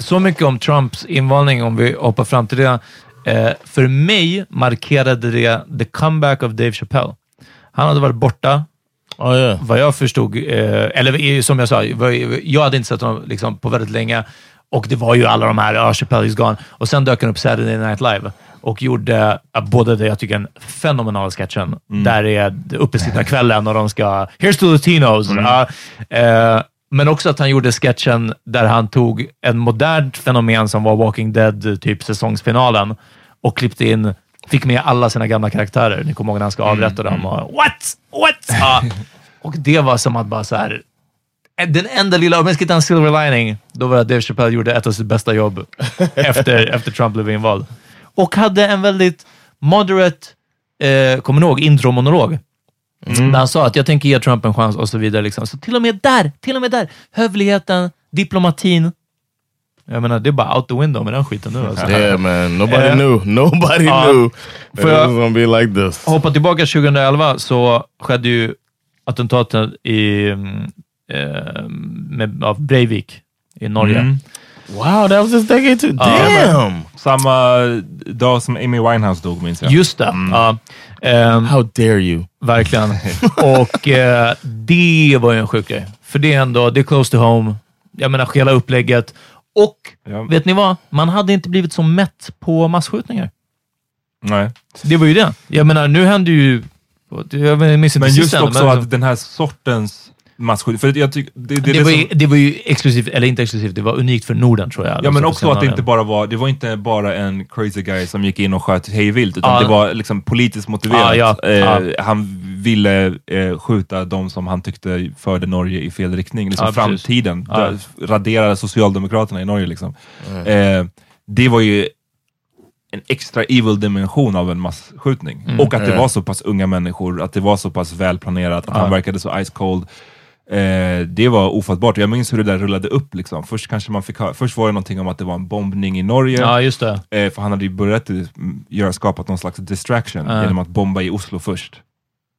Så mycket om Trumps invalning, om vi hoppar fram till det. Eh, för mig markerade det the comeback of Dave Chappelle. Han hade varit borta, Oh, yeah. vad jag förstod, eh, eller eh, som jag sa, jag hade inte sett honom liksom, på väldigt länge och det var ju alla de här, ja, Chappelle is gone. Och sen dök han upp Saturday Night Live och gjorde ja, både det jag tycker är en fenomenal sketchen, där är uppesittna kvällen och de ska “Here's to Latinos”. Ja, eh, men också att han gjorde sketchen där han tog en modernt fenomen som var Walking Dead, typ säsongsfinalen, och klippte in, fick med alla sina gamla karaktärer. Ni kommer ihåg när han ska avrätta dem och “What? What?” ja. (laughs) Och det var som att bara så här, den enda lilla, om jag ska hitta en silver lining, då var det att Dave Chappelle gjorde ett av sitt bästa jobb (laughs) efter, efter Trump blev invald. Och hade en väldigt moderate, eh, kommer ni ihåg, intromonolog? Där han sa att jag tänker ge Trump en chans och så vidare. Liksom. Så till och med där, till och med där, hövligheten, diplomatin. Jag menar, det är bara out the window med den skiten nu. Alltså. Yeah, man. Nobody Eh, knew. Nobody ja. knew Får it was gonna be like this. Hoppa tillbaka 2011 så skedde ju attentaten i, mm, eh, med, av Breivik i Norge. Mm. Wow, that was this decade too. Damn. Samma dag som Amy Winehouse dog minns jag. Just det. Ja. Ehm, How dare you? Verkligen. (laughs) och eh, det var ju en sjuk grej. För det är ändå, det är close to home. Jag menar, hela upplägget. Och, Ja. vet ni vad? Man hade inte blivit så mätt på massskjutningar. Nej. Det var ju det. Jag menar, nu händer ju... Jag minns inte Men just också men- att den här sortens masskjutning, för jag tycker... Det, det, Det, det var som- ju, det var ju exklusivt, eller inte exklusivt, det var unikt för Norden tror jag. Ja, men Alltså, också att det inte bara var, det var inte bara en crazy guy som gick in och sköt hej vilt, utan Ja. det var liksom politiskt motiverat. Ja, ja, Eh, ja. Han ville eh, skjuta de som han tyckte förde Norge i fel riktning. Liksom framtiden. Raderade Socialdemokraterna i Norge. Liksom. Eh, det var ju en extra evil dimension av en massskjutning. Mm. Och att det var så pass unga människor, att det var så pass välplanerat, att han verkade så ice cold. Eh, det var ofattbart. Jag minns hur det där rullade upp. Liksom. Först, kanske man fick först var det någonting om att det var en bombning i Norge. Ja, just det. Eh, för han hade ju börjat mm, göra, skapat någon slags distraction Ja. genom att bomba i Oslo först.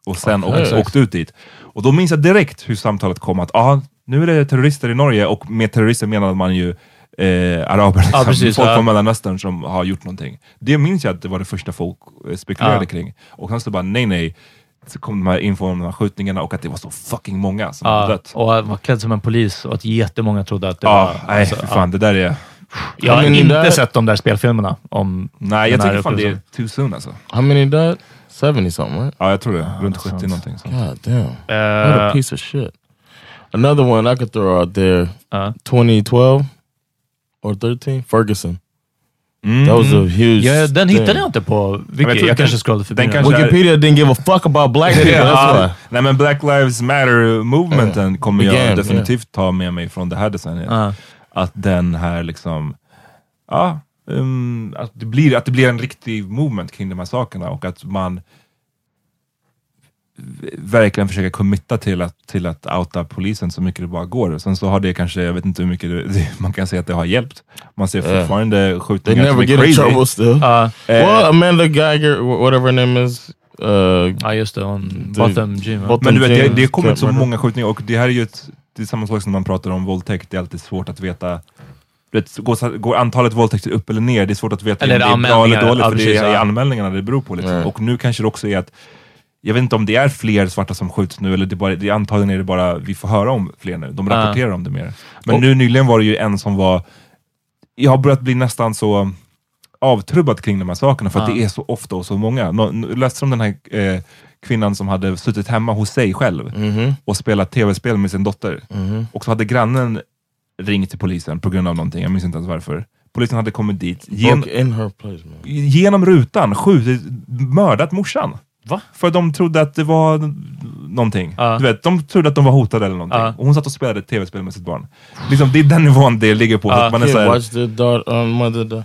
Och sen Okej. också åkt ut dit. Och då minns jag direkt hur samtalet kom att ah, nu är det terrorister i Norge och med terrorister menade man ju eh, araber, liksom. precis, folk ja. från Mellanöstern som har gjort någonting. Det minns jag att det var det första folk eh, spekulerade Ja. kring. Och han så bara nej nej, så kom de här info om de här skjutningarna och att det var så fucking många som hade dött. och han var klädd som en polis och att jättemånga trodde att det Ja, var... nej alltså, för fan, det där är... Jag har inte där- sett de där spelfilmerna om Nej, jag tycker fan det är too soon alltså. How many died? 70 something, right? Ja, jag tror det. Runt that 70 sounds- någonting. sånt. God damn. What a Eh, piece of shit. Another one I could throw out there. ja. 2012 or 13, Ferguson. Mm. That was a huge. Ja, den thing. hittade jag inte på jag Wiki. Jag, den- kanske scrollade förbi den kanske- Wikipedia didn't give a fuck about black people. (laughs) Why. nej men Black Lives Matter movementen kommer jag Began, definitivt ta med mig från det här decenniet. Ja. Att den här liksom, ja, um, att, det blir, att det blir en riktig movement kring de här sakerna och att man verkligen försöka committa till att, till att outa polisen så mycket det bara går. Sen så har det kanske, jag vet inte hur mycket det, (laughs) man kan säga att det har hjälpt. Man ser Yeah. fortfarande They skjutningar som never är get crazy. in trouble still. Uh, well, Amanda Geiger, wh- whatever her name is. Uh, ja, just det. Hon, The- Botham. Botham Men du vet, det, det har kommit så många skjutningar och det här är ju ett, det är samma sak som när man pratar om våldtäkt. Det är alltid svårt att veta vet, går, går antalet våldtäkter upp eller ner? Det är svårt att veta Eller om det är bra eller dåligt, för det är anmälningarna det beror på. Liksom. Nej. Och nu kanske det också är att, jag vet inte om det är fler svarta som skjuts nu, eller det bara, det antagligen är det bara, vi får höra om fler nu. De rapporterar om det mer. Men Och- nu nyligen var det ju en som var, jag har börjat bli nästan så avtrubbad kring de här sakerna, för att Ja. det är så ofta och så många. Nå, n- läste om den här eh, kvinnan som hade suttit hemma hos sig själv Mhm. och spelat tv-spel med sin dotter. Mhm. Och så hade grannen ringt till polisen på grund av någonting, jag minns inte ens varför. Polisen hade kommit dit, gen, genom rutan skjutit, mördat morsan. Va? För de trodde att det var någonting. Ja. Du vet, de trodde att de var hotade eller någonting. Ja. Och hon satt och spelade ett tv-spel med sitt barn. Liksom, det är den nivån det ligger på. Ja. att man är Kid så här, watched the daughter, um, mother. da-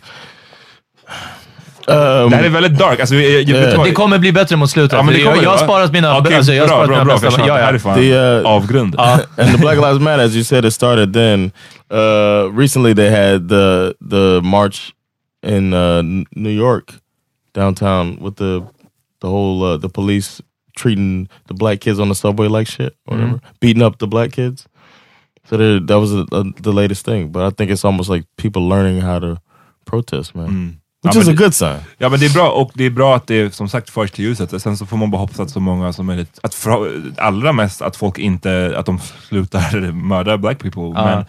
det här är Um, väldigt dark. Alltså, jag, jag, vad? Det kommer bli bättre mot slutet. Ja, men det jag, kommer jag har sparat mina... Okej, alltså, jag bra, sparat bra, bra, bästa... för jag ja, känner att det här är ja. fan The, uh, avgrund. and the Black Lives Matter, as you said, it started then. Uh, recently, they had the the march in uh, New York, downtown, with the the whole uh, the police treating the black kids on the subway like shit, or whatever, beating up the black kids. So there, that was a, a, the latest thing. But I think it's almost like people learning how to protest, man, Mm. which Ja, is a good sign. Ja men det är bra, och det är bra att det som sagt förs till ljuset. Sen så får man bara hoppas att så många som möjligt, att allra mest att folk inte, att de slutar mörda black people. Men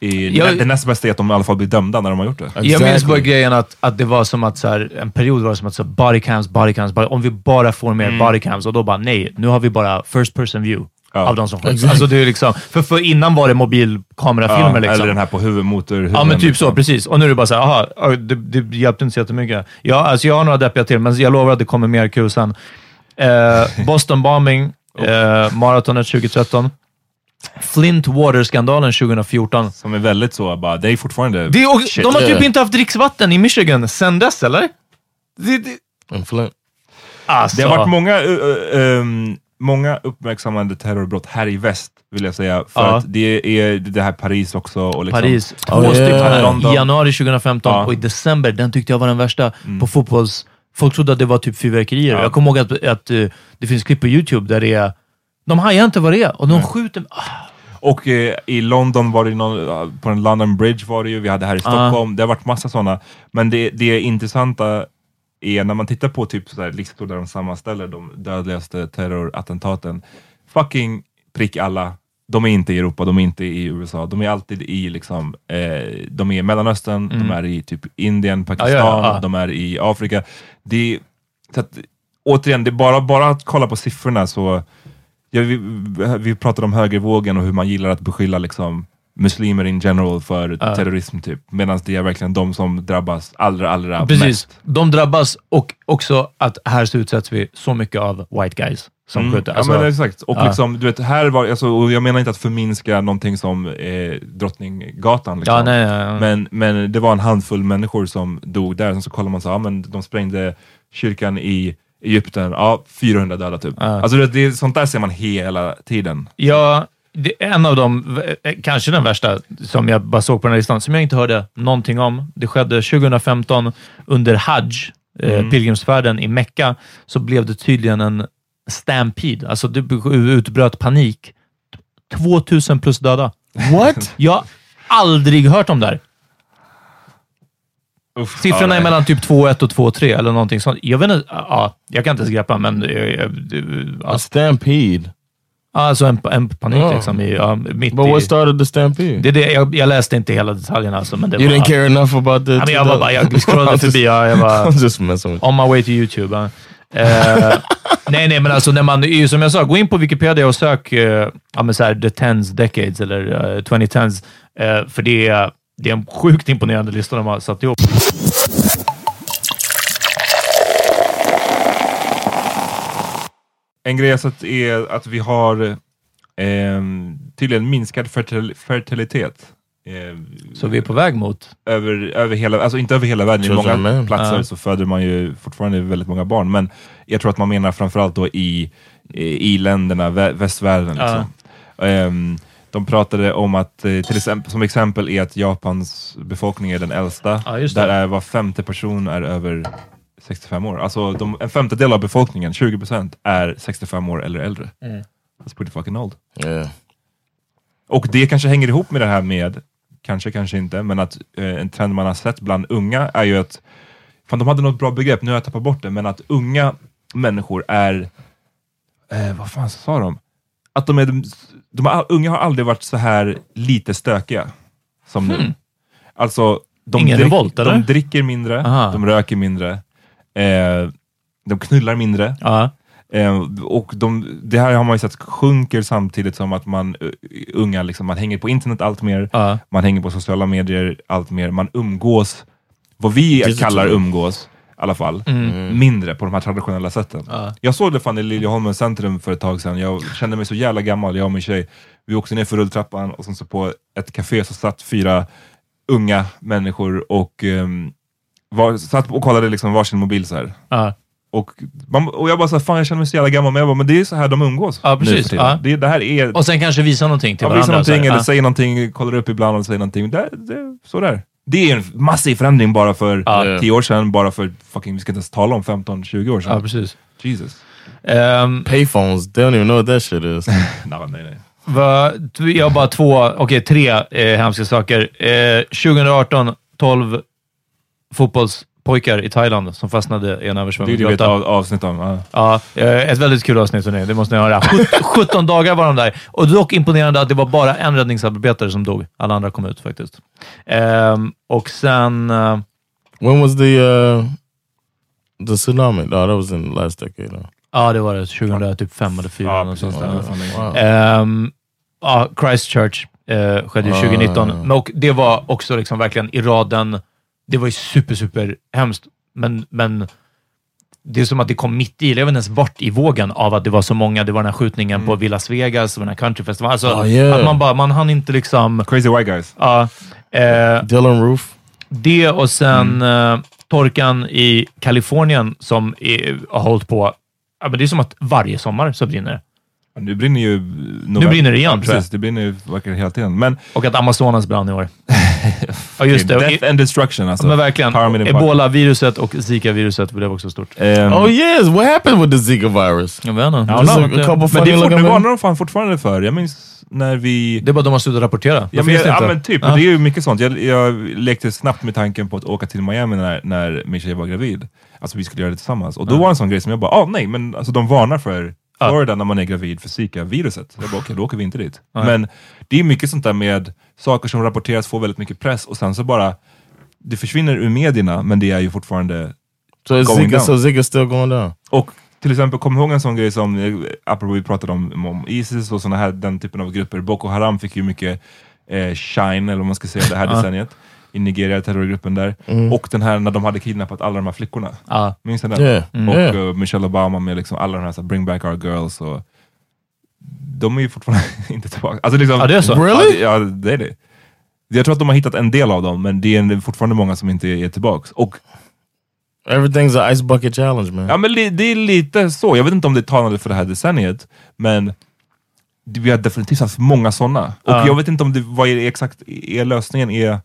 i, Jag- det näst bästa är att de i alla fall blir dömda när de har gjort det. Jag minns Exactly. bara grejen att, att det var som att så här, en period var det som att så här, body cams, body cams, body, om vi bara får mer body cams och då bara nej, nu har vi bara first person view Ja. av de som. Exakt. Alltså det är liksom, för, för innan var det mobilkamerafilmer Ja, liksom. Eller den här på huvud, motorhuven. Ja, men typ så. liksom. Precis. Och nu är det bara så här, aha, det, det hjälpte inte så jättemycket. Ja, alltså jag har några deppiga till, men jag lovar att det kommer mer kul sen. Eh, Boston bombing, (laughs) eh, maratonet 2013. Flint Water-skandalen 2014. Som är väldigt så, bara, det är fortfarande Det är, och, shit. de har typ inte haft dricksvatten i Michigan sen dess, eller? Det, det, alltså. Det har varit många, uh, uh, um, många uppmärksammade terrorbrott här i väst, vill jag säga. För Ja. att det är det här Paris också. Och liksom, Paris. Två Oh, stycken i januari 2015 Ja. och i december, den tyckte jag var den värsta Mm. på fotbolls... Folk trodde att det var typ fyrverkerier. Ja. Jag kommer ihåg att, att eh, det finns klipp på YouTube där det är... De hajar inte vad det är och de skjuter... Ah, Och eh, i London var det någon, på en London Bridge var det ju, vi hade här i Stockholm, det har varit massa sådana. Men det, det intressanta är när man tittar på typ så listor där de sammanställer de dödligaste terrorattentaten. Fucking prick alla. De är inte i Europa, de är inte i USA, de är alltid i liksom, eh, de är i Mellanöstern, de är i typ Indien, Pakistan, Mm. Ja, ja, de är i Afrika. Det, så att, återigen, det är bara, bara att kolla på siffrorna så Ja, vi, vi pratade om högervågen och hur man gillar att beskylla liksom, muslimer in general för Ja. terrorism, typ. medan det är verkligen de som drabbas allra, allra Precis. mest. De drabbas och också att här så utsätts vi så mycket av white guys som Mm. skjuter. ja, Alltså, men exakt. Och ja. liksom, du vet, här var, alltså, och jag menar inte att förminska någonting som eh, Drottninggatan, liksom. ja, nej, nej, nej. men, men det var en handfull människor som dog där, sen så kollar man så, ja, men de sprängde kyrkan i Egypten, ja, 400 döda typ. Ja. Alltså, det, det, sånt där ser man hela tiden. Ja, en av dem, eh, kanske den värsta, som jag bara såg på den här listan, som jag inte hörde någonting om. Det skedde 2015 under Hajj, eh, Mm. pilgrimsfärden i Mecka, så blev det tydligen en stampede. Alltså det utbröt panik. 2000 plus döda. What? Jag har aldrig hört om det här. Uff, Siffrorna ja, är mellan typ 2,1 och 2,3 eller någonting sånt. Jag vet inte, ja, jag kan inte ens greppa, men eh, eh, A ja, stampede. alltså en, en panik Oh. liksom. I, ja, mitt But i, what started the stampede? det det, jag, jag läste inte hela detaljerna alltså, men det you var... didn't care enough about the... Ja, men jag var bara, jag scrollade (laughs) förbi, ja, jag var (laughs) just on my way to YouTube. ja. Eh, nej, nej, men alltså när man, som jag sa, gå in på Wikipedia och sök eh, ja, men så här, the tens decades eller uh, 2010s, eh, för det är, det är en sjukt imponerande lista de har satt ihop. En grej jag sett är att vi har eh, tydligen minskad fertil fertilitet Eh, Så vi är på väg mot... över, över hela, alltså inte över hela världen, i många platser Ja. så föder man ju fortfarande väldigt många barn. Men jag tror att man menar framförallt då i, i, i länderna, vä, västvärlden. Liksom. Ehm, de pratade om att, eh, till exempel, som exempel är att Japans befolkning är den äldsta. Ja, just det. där är var femte person är över 65 år. Alltså de, en femtedel av befolkningen, 20% är 65 år eller äldre. Mm. That's pretty fucking old. Yeah. Och det kanske hänger ihop med det här med, kanske, kanske inte, men att eh, en trend man har sett bland unga är ju att, fan de hade något bra begrepp, nu har jag tappat bort det, men att unga människor är, eh, vad fan sa de? Att de är, de, har, unga har aldrig varit så här lite stökiga som nu. Alltså, de, Ingen revolt, eller? de dricker mindre, Aha. de röker mindre, eh, de knullar mindre. Eh, och de, det här har man ju sett sjunker samtidigt som att man uh, unga, liksom, man hänger på internet allt mer, man hänger på sociala medier allt mer, man umgås, vad vi kallar umgås, alla fall, mindre på de här traditionella sätten. Ja. Jag såg det fan i Liljeholmens centrum för ett tag sedan, jag kände mig så jävla gammal, jag och min tjej. Vi åkte ner för rulltrappan och sen så på ett café så satt fyra unga människor och um, var, satt och kollade liksom varsin mobil så. Ja. Och, man, och jag bara såhär, fan jag känner mig så jävla gammal, men jag bara, men det är så här de umgås. Ja, precis. Ja. Det, det här är... Och sen kanske visa någonting till Ja, varandra. visa någonting eller Ja. säger någonting, kollar upp ibland och säger någonting. Det, det, så där. Det är en massiv förändring bara för Ja. tio år sedan, bara för fucking, vi ska inte ens tala om 15-20 år sedan. Ja, precis. Jesus. Ehm, Payphones, they don't even know what that shit is. (laughs) nej, nej, nej. Va, jag har bara två, okej tre eh, hemska saker. Eh, 2018, 12 fotbollspojkar i Thailand som fastnade i en Det är översvämning. ett av, avsnitt om. Ja. Ja, eh, ett väldigt kul avsnitt hörni. Det måste ni höra. Sjut- (laughs) 17 dagar var de där. Och dock imponerande att det var bara en räddningsarbetare som dog. Alla andra kom ut faktiskt. Ehm, och sen... eh, when was the uh, the tsunami? No, that was in the last decade. No. ja, det var det. 2005 eller 2004. Ja, precis. där. Ja, Christchurch uh, skedde ju 2019. Men, och det var också liksom verkligen i raden. Det var ju super, super hemskt. Men, men det är som att det kom mitt i. Jag vet inte ens vart i vågen av att det var så många. Det var den här skjutningen på Villas Vegas och den här countryfestivalen. Alltså, Oh, yeah. att man bara, man hann inte liksom... Crazy white guys. Ja, eh, Dylan Roof. det och sen Mm. eh, torkan i Kalifornien som är, har hållit på. Ja, men det är som att varje sommar så brinner det. Nu brinner ju... Nu brinner det igen, ja, tror jag. precis, Det brinner ju verkligen hela tiden. Men Och att Amazonas brann i år. (laughs) ja, just det. death and destruction alltså. men verkligen. Ebola-viruset och Zika-viruset blev också stort. Ehm, Oh yes, what happened with the Zika virus? Jag vet inte. Ja, no, det, men det, varnar de fan fortfarande för. Jag minns när vi... det är bara de har slutat rapportera. Ja men, det ja, men typ, Ja. det är ju mycket sånt. Jag, jag lekte snabbt med tanken på att åka till Miami när, när min tjej var gravid. Alltså vi skulle göra det tillsammans. Och då var det en sån grej som jag bara, ah nej, men alltså, de varnar för. Florida när man är gravid för Zika-viruset. Jag bara, okej, då åker vi inte dit. Nej. Men det är mycket sånt där med saker som rapporteras, får väldigt mycket press och sen så bara, det försvinner ur medierna, men det är ju fortfarande So going Zika, down. so Zika's still going down. Och till exempel, kom ihåg en sån grej som, eh, apropå vi pratade om, om Isis och såna här, den typen av grupper. Boko Haram fick ju mycket eh, shine, eller vad man ska säga, det här decenniet. I Nigeria, terrorgruppen där. Och den här när de hade kidnappat alla de här flickorna. Ja. Minns ni den? Yeah. Mm. Och eh, Michelle Obama med liksom alla de här, så här, bring back our girls. Och, de är ju fortfarande (laughs) inte tillbaka. Alltså, liksom, Ja, det är så? Really? Ja, det- ja, det är det. Jag tror att de har hittat en del av dem, men det är fortfarande många som inte är tillbaka. Och Everything's a ice bucket challenge, man. Ja men li, det är lite så, jag vet inte om det är talande för det här decenniet, men det- vi har definitivt haft många sådana. Och Ja. jag vet inte om det, vad är det exakt är lösningen är,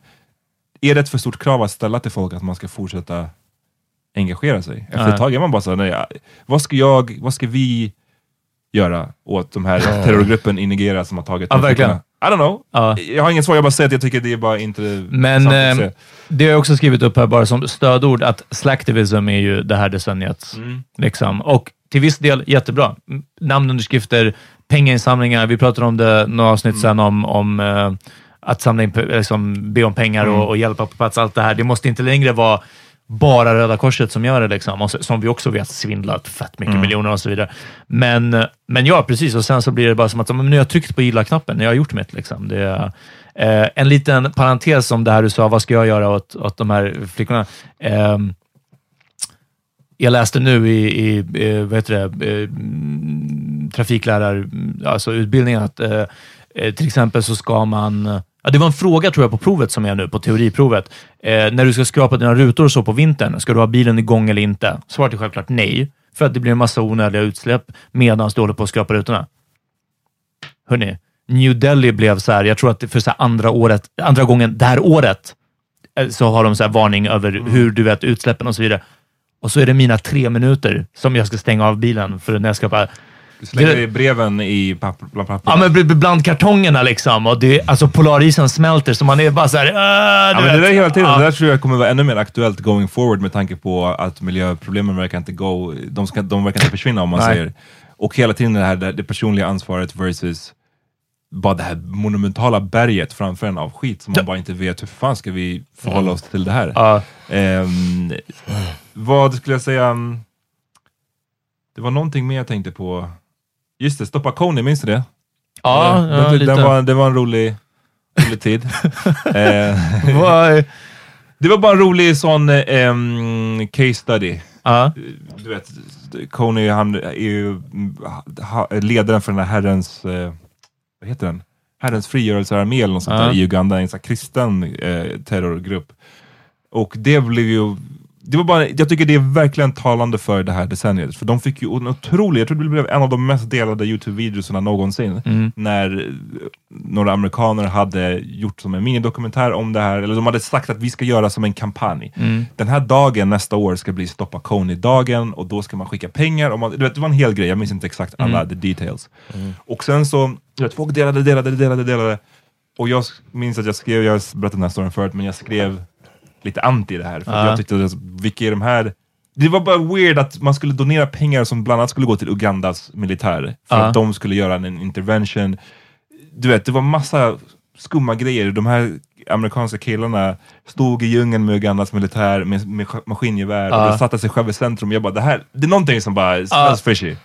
är det ett för stort krav att ställa till folk att man ska fortsätta engagera sig? Efter ett tag är man bara såhär, nej, vad ska jag, vad ska vi göra åt de här terrorgruppen i Nigeria som har tagit Ja, verkligen. I don't know. Ja. Jag har inget svar, jag bara säger att jag tycker det är bara inte Men eh, det har jag också skrivit upp här bara som stödord, att slacktivism är ju det här decenniets. Mm. Liksom. Och till viss del jättebra. Namnunderskrifter, pengainsamlingar. Vi pratade om det några avsnitt sedan om, om eh, att samla in, liksom, be om pengar och, och hjälpa på plats. Allt det här. Det måste inte längre vara bara Röda Korset som gör det, liksom. och som vi också vet svindlat fett mycket miljoner och så vidare. Men, eh, men ja, precis. Och sen så blir det bara som att nu har jag tryckt på gilla-knappen, nu har jag gjort mitt. Liksom. Det eh, en liten parentes om det här du sa, vad ska jag göra åt, åt de här flickorna? Ehm, jag läste nu i, i eh, vad heter det, eh, mm, trafiklärar, alltså utbildningen att eh, eh, till exempel så ska man Ja, det var en fråga tror jag på provet som är nu, på teoriprovet. Eh, när du ska skrapa dina rutor och så på vintern, ska du ha bilen igång eller inte? Svaret är självklart nej, för att det blir en massa onödiga utsläpp medan du håller på att skrapa rutorna. Hörrni, New Delhi blev så här, jag tror att för så andra, året, andra gången det här året, eh, så har de så här varning över hur du vet utsläppen och så vidare. Och så är det mina tre minuter som jag ska stänga av bilen för när jag ska bara... Slänger i breven i papper, bland papper. Ja, men bl- bland kartongerna liksom. Och det, alltså polarisen smälter, så man är bara så här... "Äh", Ja, men det där hela tiden, Ja. det där tror jag kommer vara ännu mer aktuellt going forward med tanke på att miljöproblemen verkar inte gå, de, ska, de verkar inte försvinna om man Nej. säger. Och hela tiden det här det, personliga ansvaret versus bara det här monumentala berget framför en av skit som man bara inte vet hur fan ska vi förhålla oss till det här. Ja. Ehm, vad skulle jag säga? mm, Det var någonting mer jag tänkte på. Just det, Stoppa Coney, minns du det? Ja, Eh, ja, det, lite. det, var, det var en rolig, rolig tid. (laughs) Eh, det var bara en rolig sån em, case study. Ja. Du vet, Coney han är ju ledaren för den här herrens, eh, vad heter den? Herrens frigörelsearmé eller något sånt Ja. där i Uganda, en sån kristen eh, terrorgrupp. Och det blev ju, det var bara, jag tycker det är verkligen talande för det här decenniet. För de fick ju en otrolig, jag tror det blev en av de mest delade Youtube-videorna någonsin. Mm. När några amerikaner hade gjort som en minidokumentär om det här, eller de hade sagt att vi ska göra som en kampanj. Mm. Den här dagen nästa år ska bli Stoppa Coney-dagen och då ska man skicka pengar. Och man, du vet, det var en hel grej, jag minns inte exakt alla Mm. the details. Och sen så, du vet, folk delade, delade, delade, delade. Och jag minns att jag skrev, jag har berättat den här storyn förut, men jag skrev lite anti det här. För Ja. jag tyckte, att, vilka är de här? Det var bara weird att man skulle donera pengar som bland annat skulle gå till Ugandas militär. För Ja. att de skulle göra en intervention. Du vet, det var massa skumma grejer. De här amerikanska killarna stod i djungeln med Ugandas militär med, med sk- maskingevär Ja. och satte sig själv i centrum. Jag bara, det här, det är någonting som bara Ja. smells fishy.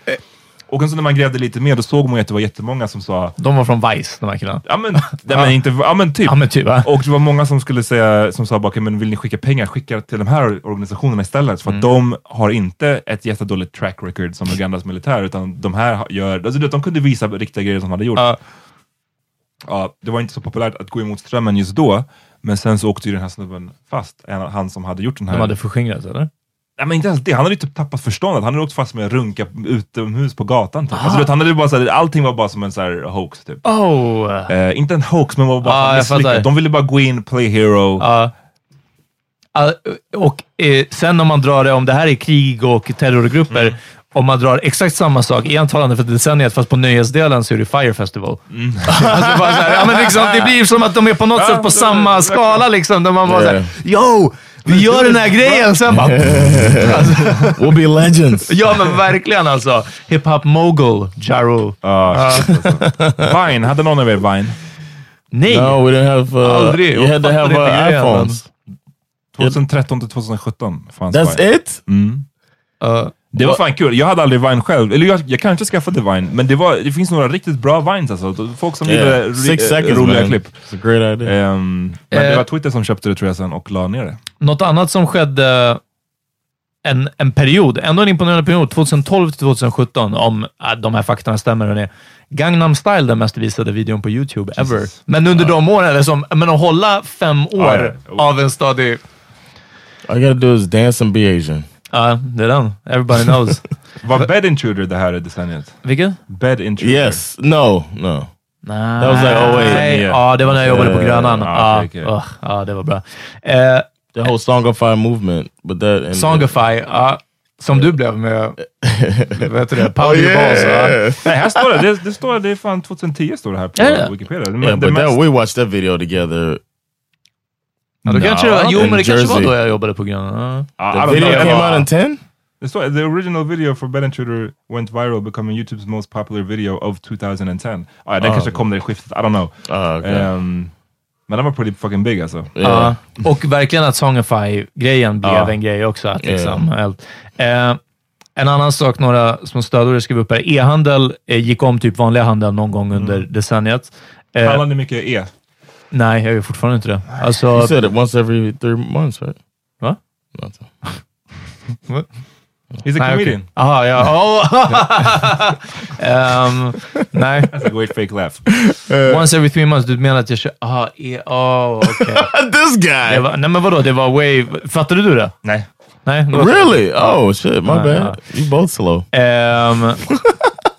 Och sen så när man grävde lite mer, då såg man ju att det var jättemånga som sa De var från Vice, de här killarna. Ja men, (laughs) nej, men inte, ja men typ. Ja, men typ va? Och det var många som skulle säga, som sa bara, "Okej, men vill ni skicka pengar, skicka till de här organisationerna istället. För att Mm. de har inte ett jättedåligt track record som Ugandas militär, utan de här gör, alltså de kunde visa riktiga grejer som de hade gjort. Ja. Ja, det var inte så populärt att gå emot strömmen just då, men sen så åkte ju den här snubben fast, han som hade gjort den här. De hade förskingrats, eller? Nej men inte ens det, han hade ju typ tappat förståndet. Han hade åkt fast med att runka utomhus på gatan. Typ. Alltså, vet, han hade bara, så här, allting var bara som en så här, hoax typ. Oh! Eh, inte en hoax, men var bara jag misslyckat. De ville bara gå in, play hero. Ja. Ja, och eh, sen om man drar det, om det här är krig och terrorgrupper, Mm. om man drar exakt samma sak, entalande för decenniet, fast på nöjesdelen så är det Fire Festival. (laughs) alltså bara så här, ja, men liksom, det blir som att de är på något sätt på samma skala. Liksom, där man bara Yeah. såhär, yo! Vi gör den här grejen! Sen bara... (laughs) We'll be legends. ja, men verkligen alltså. Hip-hop mogul, Jaro. Ja, shit, alltså. Vine, hade någon av er Vine? Nej! No, we didn't have. Uh, Aldrig. You had to have uh, iPhones. 2013 till 2017 fanns That's Vine. it. Mm. Uh, Det var fan kul. Jag hade aldrig Vine själv. Eller jag, jag kanske skaffade Vine, men det, var, det finns några riktigt bra Vines alltså. Folk som Yeah. gjorde Six seconds, roliga man. klipp. It's a great idea. Ehm, men det Eh. var Twitter som köpte det tror jag sen och la ner det. Något annat som skedde en, en period, ändå en imponerande period, 2012 till 2017, om äh, de här faktorna stämmer. hörni. Gangnam style, den mest visade videon på YouTube ever. Men under de åren, eller som, men att hålla fem år Ja, ja. av en stadig... All you gotta do is dance and be Asian. Ja, det är den. Everybody knows. (laughs) Var Bed Intruder det här decenniet? Vilken? Bed Intruder? Yes. No. No. Nej. That was like, oh, wait. Nej, Ja, det var när jag jobbade på Eh, Grönan. ah, Ja, okej, okej. ugh, ja, det var bra. Eh, The whole Songify movement, but that and Songify, ja, som du blev med, (laughs) vad heter det, Powder Oh, Balls. Ja. yeah. Nej, här står det. det. Det står det är fan 2010 står det här på? Wikipedia. Men Yeah, det but mest- that we watched that video together. Ja, då kanske det var, jo, men det kanske var då jag jobbade på Grönan. I The video came out in ten. Det står, the original video for Bed Intruder went viral becoming YouTube's most popular video of 2010. Ah, den Ah. kanske kom i skiftet, I don't know. Oh, okay. Ehm, men den var pretty fucking big alltså. yeah. Ja, och verkligen att Songify-grejen blev Ja. en grej också. Att Ja. liksom, allt. Eh, en annan sak några små stödord skrev upp här. E-handel eh, gick om typ vanliga handel någon gång under Mm. decenniet. Eh, Handlar ni mycket E? Nej, jag gör fortfarande inte det. You Alltså, said it once every three months, right? Va? Nothing. (laughs) He's a Nej, comedian. okej. Aha, ja. (laughs) Oh. (laughs) Ehm, nej. That's a great fake laugh. Once every three months, du menar att jag kör... Aha, e- oh, okej. This guy! Det var, nej men vadå, det var way... Fattade du det? Nej. Nej? det var- Really? Oh shit, my Ja, bad. ja. You both slow. Ehm,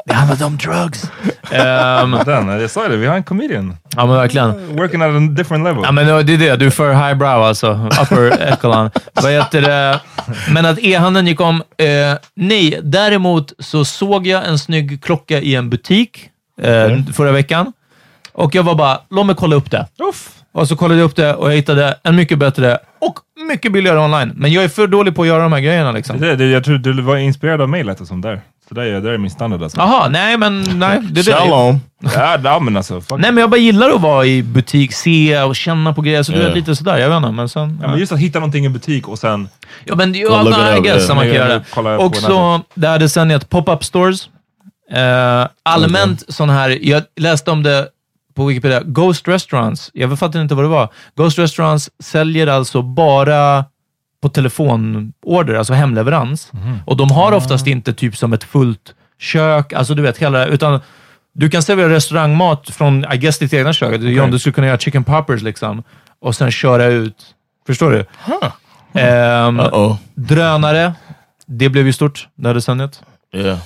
det handlade om drugs. Ehm, Den, jag sa det, vi har en comedian. ja men verkligen. Working at a different level. Ja men det är det, du är för highbrow alltså. Upper echelon. Vad heter det? Men att e-handeln gick om. Eh, nej, däremot så såg jag en snygg klocka i en butik eh, förra veckan. Och jag var bara, låt mig kolla upp det. Uff. Och så kollade jag upp det och jag hittade en mycket bättre och mycket billigare online. Men jag är för dålig på att göra de här grejerna liksom. Det, det, jag tror du var inspirerad av mig lät det som där. Så där, är- där är min standard alltså. Jaha, nej men nej. Det, det, Shalom. Ja, ja men alltså. Fuck. Nej, men jag bara gillar att vara i butik, se och känna på grejer. Så du vet, lite sådär. Jag vet inte, men sen... Ja, men just att hitta någonting i butik och sen... Ja, men det- it I up, guess yeah. att man kan Ja, göra ja, det. kolla på Också det här decenniet, pop-up stores. Eh, allmänt sån här, jag läste om det på Wikipedia, Ghost Restaurants. Jag fattar inte vad det var. Ghost Restaurants säljer alltså bara på telefonorder, alltså hemleverans. Och de har oftast inte typ som ett fullt kök, alltså du vet, hela, utan du kan servera restaurangmat från, I guess, ditt egna kök. John, du skulle kunna göra chicken poppers liksom, och sen köra ut. Förstår du? Ehm, Uh-oh. Drönare. Det blev ju stort det här decenniet. Yeah.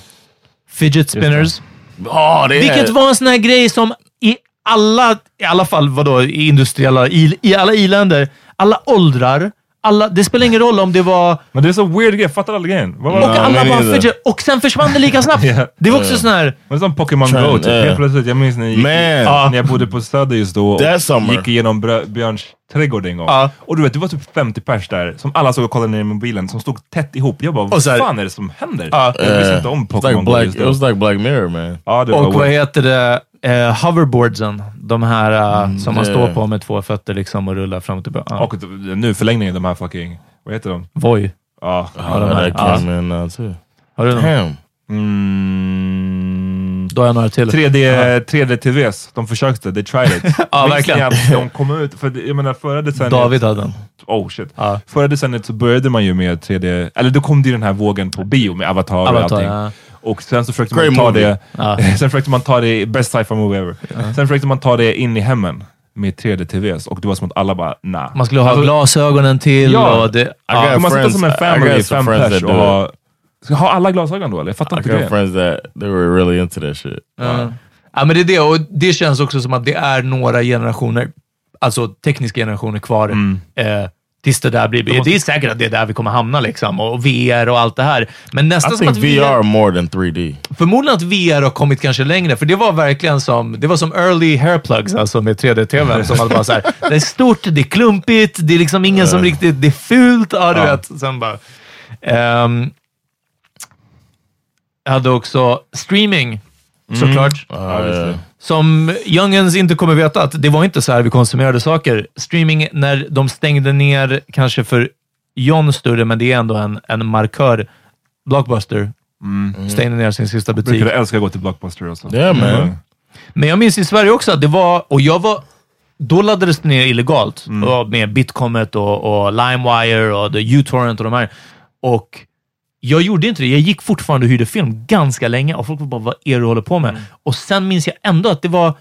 Fidget spinners. Oh, Vilket var en sån här grej som i alla, i alla fall vadå, i industriella, i, i alla i-länder, alla åldrar, alla, det spelar ingen roll om det var... Men det är så weird grej, jag fattar aldrig grejen. Och det? alla bara fidget, och sen försvann det lika snabbt. (laughs) Ja. Det var också sån här... Men det är som Pokémon Go typ. yeah. Helt plötsligt, jag minns när jag gick, ja, när jag bodde på Söder just då och gick igenom Björns trädgård en gång. Ja. Och du vet, det var typ 50 pers där som alla såg och kollade ner i mobilen som stod tätt ihop. Jag bara, Och vad fan är det som händer? Ja. Jag visste inte om like Pokémon Go Black, just it då. was like Black Mirror, man. Ja, det var Och vad heter det? Eh, hoverboardsen. De här eh, som man står på med två fötter liksom och rullar fram och tillbaka. Ja. Och nu förlängningen, de här fucking, vad heter de? Voi. Ja. Oh, de här- in uh, too. Har du någon? Damn. Mm, Då har jag några till. 3D, 3D-TVs, de försökte, they tried it. (laughs) Ja, verkligen. att de kom ut, för jag menar förra decenniet... David hade den. Oh shit. Ja. Förra decenniet så började man ju med 3D, eller då kom det ju den här vågen på bio med Avatar, och Avatar, allting. ja. Och sen så försökte Great man ta movie. det, Ja. (laughs) sen försökte man ta det, i- best sci-fi movie ever. Sen försökte man ta det in i hemmen med 3D-TVs och det var som att alla bara, nah. Man skulle ha Alltså, glasögonen till Ja. och det... I Ja. got man sitta som en I family, got fem pers och ha... Ska ha alla glasögon då eller? Jag fattar I inte got grejen. friends that they were really into that shit. Ja. ja, men det är det. Och det känns också som att det är några generationer, alltså tekniska generationer kvar, Mm. eh, tills det där blir... Det är säkert att det är där vi kommer hamna, liksom. Och VR och allt det här. Men nästan I som att VR... VR more than 3D. Förmodligen att VR har kommit kanske längre, för det var verkligen som, det var som early hairplugs, alltså med 3D-TV. som att bara så här, (laughs) det är stort, det är klumpigt, det är liksom ingen som riktigt, det är fult. Ja, du Ja. vet. Sen bara... ehm, jag hade också streaming, såklart. Uh, yeah. Som youngens inte kommer veta att det var inte så här vi konsumerade saker. Streaming, när de stängde ner, kanske för John större, men det är ändå en, en markör. Blockbuster stängde ner sin sista butik. Brukade älska att gå till Blockbuster och så. Yeah, man. Mm. Men jag minns i Sverige också att det var, och jag var, då laddades det ner illegalt och med Bitcomet och, och LimeWire och the uTorrent och de här. Och jag gjorde inte det. Jag gick fortfarande och hyrde film ganska länge och folk var bara, vad är det du håller på med? Och sen minns jag ändå att det var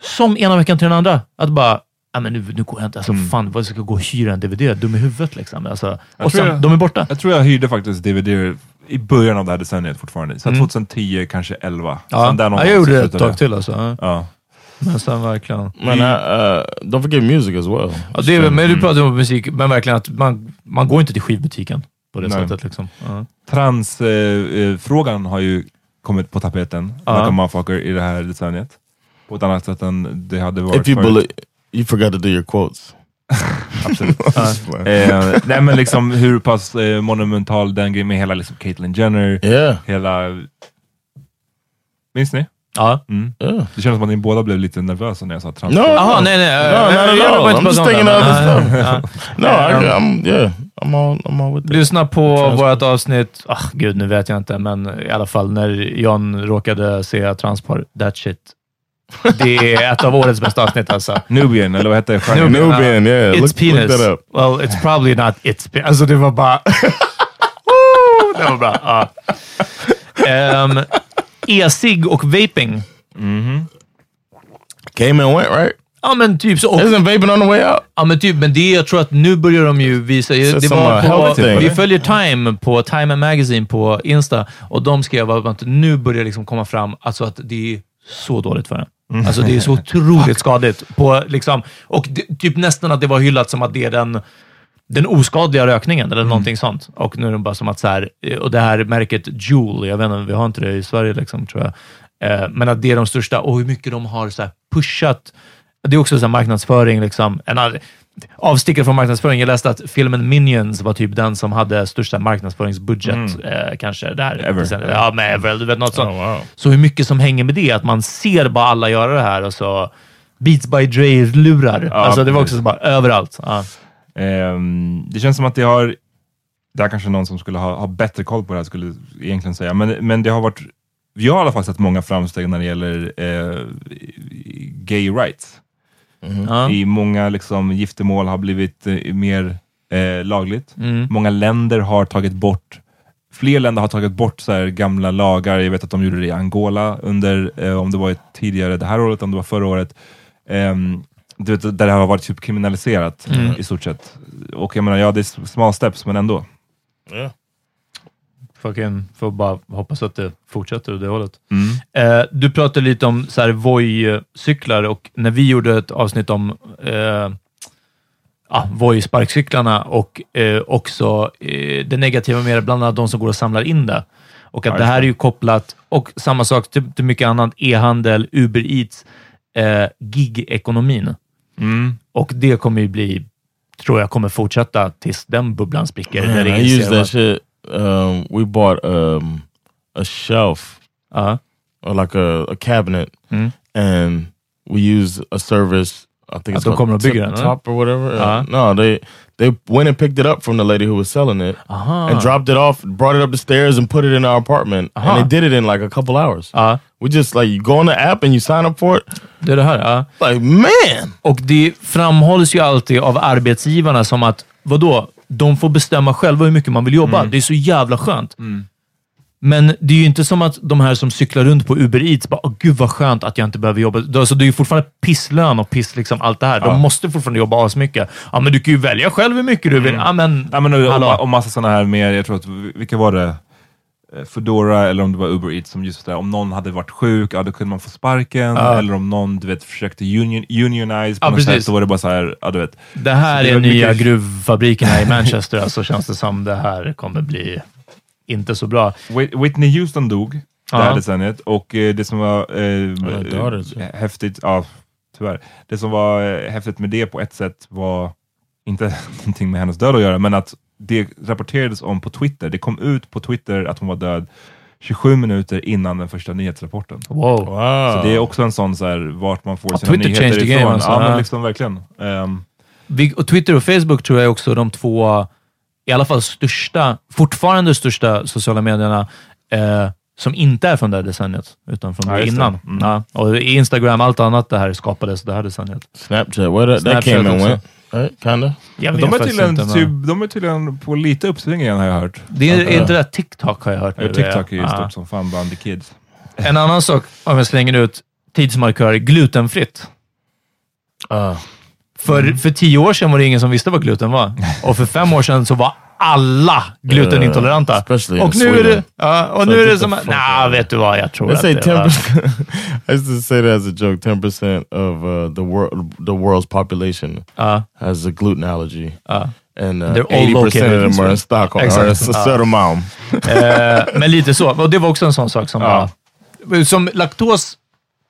som ena veckan till den andra. Att bara, ja men nu, nu går jag inte, alltså fan, vad ska jag gå och hyra en DVD? Dum i huvudet liksom. Alltså, Jag och sen, jag- de är borta. Jag tror jag hyrde faktiskt DVD i början av det här decenniet fortfarande. Så Mm. 2010, kanske 11. Ja, Sen där ja, jag gjorde så det ett tag till alltså. Ja. Men sen verkligen. Man, I, uh, don't forget music as well. Ja, det är, men du pratar om musik, men verkligen att man, man går inte till skivbutiken på det Nej. sättet. Liksom. Ja. Transfrågan har ju kommit på tapeten, Ja. like a motherfucker, i det här decenniet. På ett annat sätt än det hade varit If you förut. believe, you forgot to do your quotes. (laughs) Absolut. (laughs) eh, nej men liksom hur pass eh, monumental den grejen med hela liksom Caitlyn Jenner, Yeah. hela... Minns ni? Ja. Mm. Yeah. Det känns som att ni båda blev lite nervösa när jag sa trans. No, Jaha, no. nej, nej. No, all. var inte I'm just thinking of stuff. ja. No, I, I'm yeah, I'm all I'm all. Lyssna på vårt avsnitt, ah, gud nu vet jag inte, men i alla fall när John råkade se transpar, that shit. Det är ett av årets bästa avsnitt alltså. Nubian, eller vad hette stjärnan? Nubian. Nubian, yeah. It's Look, penis. look that up. Well, it's probably not it's penis. Alltså det var bara... (laughs) det var bra. Ja. Ehm, E-cigg och vaping. Came and went, right? Ja, men typ så. Och, Isn't vaping on the way out? ja, men typ, men det, jag tror att nu börjar de ju visa... Så Det var på, vi följer Time på Time Magazine på Insta och de skrev att nu börjar liksom komma fram alltså att det är så dåligt för en. Alltså det är så (laughs) otroligt skadligt. På, liksom, och det, typ nästan att det var hyllat som att det är den, den oskadliga rökningen eller någonting sånt. Och nu är det bara som att så här, och det här märket Juul, jag vet inte, vi har inte det i Sverige liksom, tror jag. Eh, men att det är de största och hur mycket de har så pushat. Det är också så här marknadsföring. Liksom. En avstickare från marknadsföring. Jag läste att filmen Minions var typ den som hade största marknadsföringsbudget. Eh, kanske där. Ever. Ja, med Ever. Du vet, något sånt. Oh, wow. Så hur mycket som hänger med det, att man ser bara alla göra det här och så Beats by Dre-lurar. Ja, alltså det var också så bara överallt. Ja. Ehm, det känns som att det har, det här kanske någon som skulle ha, ha bättre koll på det här skulle egentligen säga, men, men det har varit, vi har i alla fall sett många framsteg när det gäller eh, gay rights. Ja. I många liksom, giftermål har blivit eh, mer eh, lagligt. Mm. Många länder har tagit bort Fler länder har tagit bort så här gamla lagar. Jag vet att de gjorde det i Angola under, eh, om det var ett tidigare det här året, om det var förra året. Ehm, du vet, där det har varit typ kriminaliserat Mm. i stort sett. Och jag menar, ja det är small steps, men ändå. Yeah. Fucking, får bara hoppas att det fortsätter åt det hållet. Mm. Eh, du pratade lite om så här Voi-cyklar och när vi gjorde ett avsnitt om eh, ja, Voi-sparkcyklarna och eh, också eh, det negativa med det, bland annat de som går och samlar in det. Och att det här just är ju kopplat, och samma sak till, till mycket annat, e-handel, Uber Eats, eh, gig-ekonomin. Mm. Och det kommer ju bli, tror jag, kommer fortsätta tills den bubblan spricker. Där I ingen use ser that vad- shit. Um, we bought um, a shelf Ja. or like a, a cabinet, Mm. and we use a service. I think it's called Tip eller? top or whatever. Uh, Uh-huh. no, they they went and picked it up from the lady who was selling it Aha. and dropped it off, brought it up the stairs, and put it in our apartment. Uh-huh. And they did it in like a couple hours. Ja. We just like you go on the app and you sign up for it. Det är det här, ja. Like man, Och det framhålls ju alltid av arbetsgivarna som att, vadå? De får bestämma själva hur mycket man vill jobba. Det är så jävla skönt. Men det är ju inte som att de här som cyklar runt på Uber Eats bara, åh gud vad skönt att jag inte behöver jobba. Alltså, det är ju fortfarande pisslön och piss, liksom allt det här. De Ja. måste fortfarande jobba asmycket. Ja, men du kan ju välja själv hur mycket du vill. Ja, men, Ja, men, och, och, och massa sådana här mer, jag tror att, vilka var det? Eh, Foodora eller om det var Uber Eats som just där, om någon hade varit sjuk, ja då kunde man få sparken. Ja. Eller om någon du vet, försökte union, unionize på Ja, något precis. sätt, så var det bara så här, ja du vet. Det här Så det är nya mycket- gruvfabrikerna i (laughs) Manchester, alltså känns det som. Det här kommer bli inte så bra. Whit- Whitney Houston dog det här decenniet och eh, det som var eh, daughters. eh, häftigt, ja tyvärr, det som var häftigt med det på ett sätt var inte (laughs) någonting med hennes död att göra, men att det rapporterades om på Twitter. Det kom ut på Twitter att hon var död 27 minuter innan den första nyhetsrapporten. Wow. wow. Så det är också en sån så här, vart man får Ja, sina Twitter nyheter changed the ifrån. game, alltså. ja, men liksom verkligen. Vi, och Twitter och Facebook tror jag är också de två, i alla fall största, fortfarande största sociala medierna eh, som inte är från det här decenniet, utan från Ja, innan. det. Mm. Ja, och Instagram, allt annat det här skapades det här decenniet. Snapchat. Where that, that Snapchat came and went. Right? Kinda. Jag de, vet är faktiskt tydligen, inte, men- typ, de är tydligen på lite uppsving igen har jag hört. Det är, är inte det där TikTok har jag hört. Ja, TikTok är ju stort som fan bland the kids. En annan sak, om jag slänger ut tidsmarkör, glutenfritt. Uh, För, för tio år sedan var det ingen som visste vad gluten var. (laughs) Och för fem år sedan så var alla glutenintoleranta. especially in och nu är Sweden. det, ja, och So nu är det som... Nej, vet du vad? Jag tror They att say det ten var... percent. (laughs) I used to say that as a joke. Ten percent of uh, the world, the world's population Ja, has a gluten allergy, ja. and uh, They're all eighty located percent in of them are in. Stockholm in Södermalm. (laughs) Eh, men lite så. Och det var också en sån sak som var... Som laktos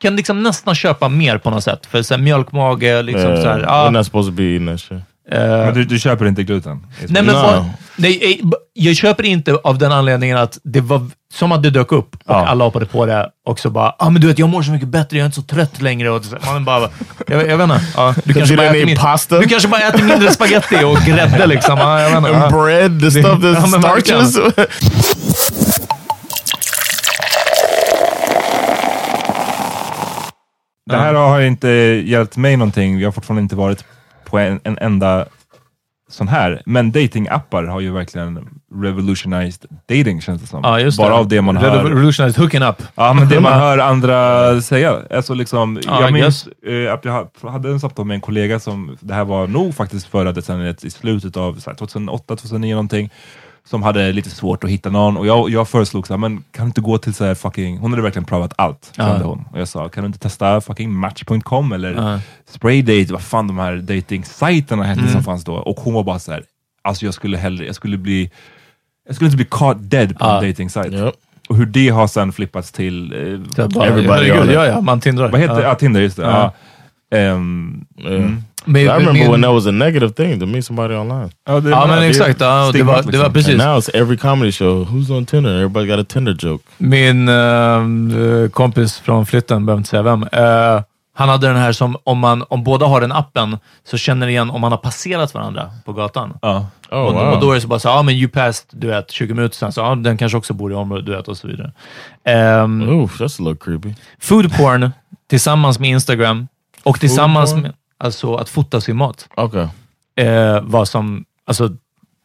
kan liksom nästan köpa mer på något sätt. För så här, mjölkmage, liksom Uh, så här, We're ja, not supposed to be eating that shit. Eh, Men du, du köper inte gluten? Nej, men No. vad- nej, jag köper inte av den anledningen att det var som att det dök upp och Ja. alla hoppade på det och så bara ah, men du vet, jag mår så mycket bättre, jag är inte så trött längre. Och så- man bara, jag, jag vet inte. (laughs) Ja, du, kanske bara äter min, pasta? du kanske bara äter mindre spaghetti och grädde. Liksom. Ja, jag vet inte. (laughs) Ja. bread, the stuff verkligen. starches. Det här har inte hjälpt mig någonting. Jag har fortfarande inte varit på en, en enda sån här. Men datingappar har ju verkligen revolutionized dating känns det som. Ja, just Bara det. av det man hör. Revolutionized hooking up. Ja, men det man (laughs) hör andra säga. Alltså liksom, Ja, jag minns eh, att jag ha- hade en samtal med en kollega som, det här var nog faktiskt förra decenniet, i slutet av så här 2008, 2009 någonting, som hade lite svårt att hitta någon. Och jag, jag föreslog så här, men kan du inte gå till så här fucking, hon hade verkligen prövat allt, kände hon. Och jag sa, kan du inte testa fucking match.com eller Ja. Spraydate, vad fan de här dating-sajterna hette Mm. som fanns då. Och hon var bara så här, alltså jag skulle hellre, jag skulle bli, jag skulle inte bli caught dead på Ja. en dating-sajt. Och hur det har sen flippats till... Eh, herregud, ja, ja, man tindrar. Vad heter Ja. ja. Tinder, just det. Ja. Ehm, mm. Men- I remember men- when that was a negative thing to meet somebody online. Ja, det- Ja, men exakt. Ja, det, var, det var liksom. precis. And now it's every comedy show. Who's on Tinder? Everybody got a Tinder joke. Min eh, kompis från flytten, behöver inte säga vem, eh, han hade den här som om, man, om båda har den appen så känner igen om man har passerat varandra på gatan. Ja. Oh, och, wow. och då är det så bara så, ja men you passed, du vet, 20 minuter sen, så ja, den kanske också bor i området, du vet, och så vidare. Um, Oof, that's a little creepy. Food porn tillsammans med Instagram och tillsammans med alltså, att fota sin mat. Okay. Eh, var som, alltså,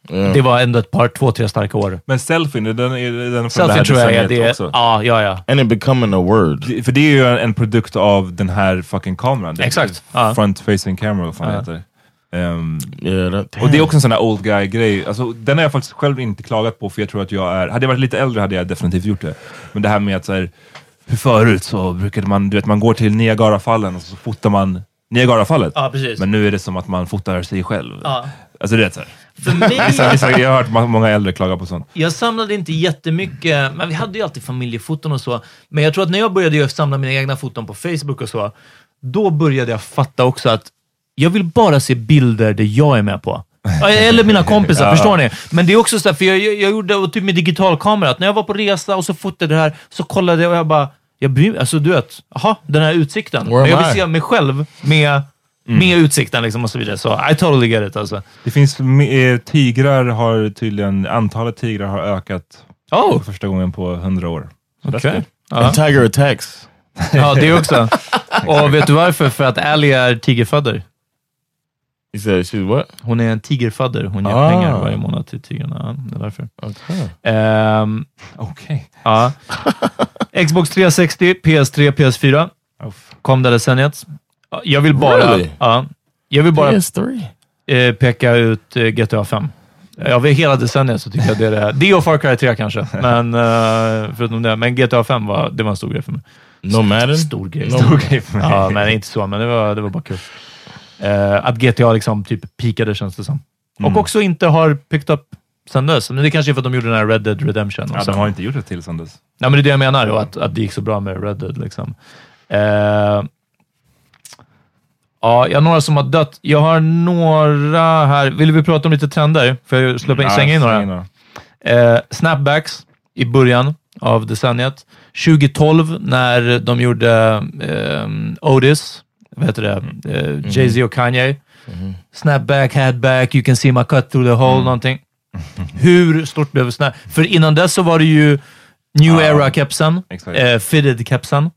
Yeah. det var ändå ett par, två, tre starka år. Men selfien, är den, är den från det här tror jag är det. också? Ja, ja, ja. And it becoming a word. Det- För det är ju en produkt av den här fucking kameran. Det Exakt. Front facing camera, vad fan Ja. det heter. Ehm, Yeah, that, och det är också en sån här old guy grej. Alltså, den har jag faktiskt själv inte klagat på, för jag tror att jag är... Hade jag varit lite äldre hade jag definitivt gjort det. Men det här med att så här, hur förut så brukade man, du vet, man går till Niagarafallen och så fotar man Niagarafallet. Ja, precis. Men nu är det som att man fotar sig själv. Ja. Alltså du vet såhär. För mig, Vissa, vissa, jag har hört må- många äldre klaga på sånt. jag samlade inte jättemycket, men vi hade ju alltid familjefoton och så. Men jag tror att när jag började samla mina egna foton på Facebook och så, då började jag fatta också att jag vill bara se bilder där jag är med på. (laughs) Eller mina kompisar, Ja. förstår ni? Men det är också så här, för jag, jag, jag gjorde typ med digital kamera, att när jag var på resa och så fotade det här, så kollade jag och jag bara, jag bryr mig, alltså du vet, aha, den här utsikten. Where Men jag vill I? se mig själv med, med utsikten liksom och så vidare. Så I totally get it alltså. Det finns, eh, tigrar har tydligen, antalet tigrar har ökat Oh, för första gången på hundra år. Okej. good. Ja. And tiger attacks. Ja, det också. (laughs) Och vet du varför? För att Ally är tigerfadder. You said she's what? Hon är en tigerfadder. Hon ger Ah. pengar varje månad till tigrarna. Ja, det är därför. Okay. Ehm, Okej. ja. (laughs) Xbox 360, PS3, PS4 Uff. kom det decenniet. Ja, Jag vill bara, Really? ja, jag vill bara PS3. eh, peka ut eh, GTA 5. Över hela decenniet så tycker jag det är det. Det och Far Cry 3 kanske, (laughs) men eh, förutom det. Men GTA 5 var, det var en stor grej för mig. No Madden? Stor grej. No. Stor grej för mig. Ja, men inte så, men det var, det var bara kul. Eh, att GTA liksom typ peakade känns det som. Mm. Och också inte har picked up sen dess. Men det kanske är för att de gjorde den här Red Dead Redemption. och Ja, sen- de har inte gjort det till sen dess. Nej, men det är det jag menar, och att, att det gick så bra med Red Dead. Liksom. Eh, ja, jag har några som har dött. Jag har några här. Vill vi prata om lite trender? Får jag släppa in, Ja, slänga in några? Eh, snapbacks i början av decenniet. 2012 när de gjorde eh, Otis, vad heter det, eh, Jay-Z och Kanye. Snapback, headback, you can see my cut through the hole, någonting. (laughs) Hur stort blev Snap? För innan dess så var det ju New Ja, Era-kepsen, exakt. eh, Fitted-kepsen,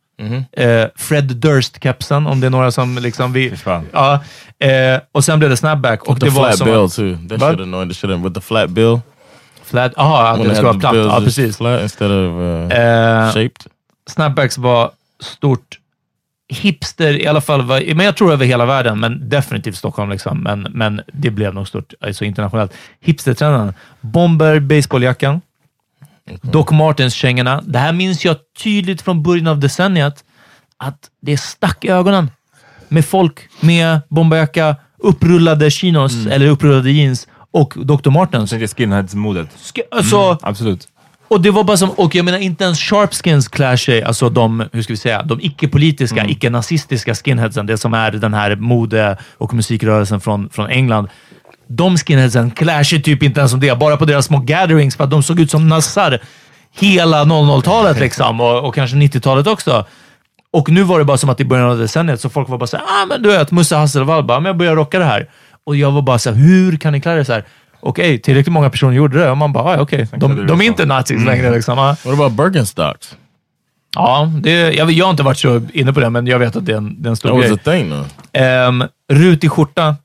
eh, Fred Durst-kepsen, om det är några som liksom... Vi, ja, eh, och sen blev det snapback. Och With the det var flat som bill att- too. That Vad? should annoy the shit. With the flat bill. Flat, aha, att det ska vara platt. Ja, precis. Flat instead of uh, Eh, shaped. snapbacks var stort. Hipster i alla fall, men jag tror över hela världen, men definitivt Stockholm. Liksom. Men, men det blev nog stort alltså internationellt. Hipstertrenden. Bomber, baseballjackan. Doc Martens-kängorna. Det här minns jag tydligt från början av decenniet, att det stack i ögonen med folk med bomberjacka, upprullade chinos eller upprullade jeans och Dr. Martens. Sen är skinheads-modet. Sk- Alltså, Absolut. Och det var bara som, och jag menar inte ens sharpskins klär sig, alltså de, hur ska vi säga, de icke-politiska, icke-nazistiska skinheadsen, det som är den här mode och musikrörelsen från, från England. De skinheadsen klär sig typ inte ens som det, bara på deras små gatherings, för att de såg ut som nassar hela 00-talet (laughs) liksom, och, och kanske 90-talet också. Och nu var det bara som att i början av decenniet så folk var bara såhär, ah men du vet, Musse Hasselvall bara, men jag börjar rocka det här. Och jag var bara såhär, hur kan ni klä er så här? Okej, tillräckligt många personer gjorde det och man bara, ah, okej, de, de dig är inte nazis längre liksom. ah. What about Birkenstocks? Ja, det, jag, jag har inte varit så inne på det, men jag vet att det är en, det är en That stor was grej. a thing. Um, rutig skjorta.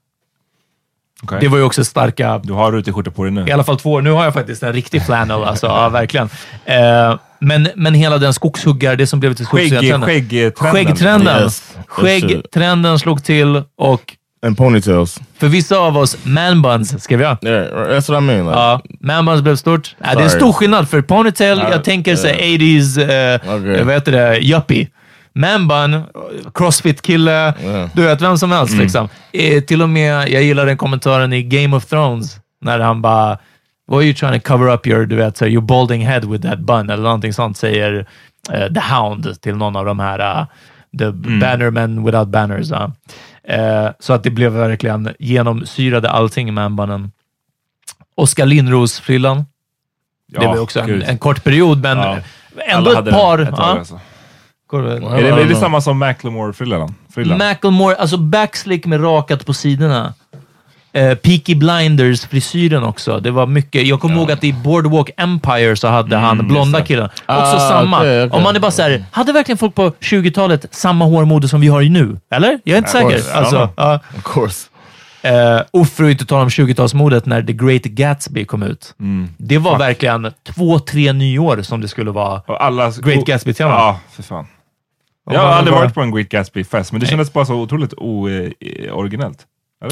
Okej. Det var ju också starka... Du har rutig på dig nu. I alla fall två år. Nu har jag faktiskt en riktig flannel, alltså. ja, verkligen. Eh, men, men hela den skogshuggar, det som blev till Skägg- skogshuggartrenden. skäggtrenden. Skäggtrenden. Yes. Skäggtrenden slog till och And ponytails. för vissa av oss, manbuns skrev jag. Yeah, that's what I mean. Like, Ja, manbuns blev stort. Ja, det är en stor skillnad, för ponytail, Ja, jag tänker så ja. 80s, eh, Okej. vad heter det, yuppie. Manbun, crossfit-kille, Ja. du vet, vem som helst Mm. liksom. Eh, till och med, jag gillar den kommentaren i Game of Thrones, när han bara Why are you trying to cover up your, du vet, så, your balding head with that bun? Eller någonting sånt säger eh, The Hound till någon av de här uh, The Bannermen without banners. ja. Eh, så att det blev verkligen genomsyrade allting i manbunnen. Oskar Lindros-frillan. det var också en, en kort period, men Ja. ändå Alla ett par. ett ja. alltså. Är det, är det samma som Macklemore-frillan? Frillan? Macklemore, alltså backslick med rakat på sidorna. Eh, Peaky Blinders-frisyren också. Det var mycket. Jag kommer ihåg att i Boardwalk Empire så hade han blonda killen. Också Ah, samma. okej, okej. Om man är bara såhär, hade verkligen folk på 20-talet samma hårmode som vi har nu? Eller? Jag är inte Of säker. course. Alltså, ja. Of course. Eh, och för att inte tala om 20-talsmodet när The Great Gatsby kom ut. Det var verkligen två, tre nyår som det skulle vara alla... Great Gatsby-tema. Ja, för fan. Jag har aldrig varit på en Great Gatsby-fest, men det kändes bara så otroligt originellt.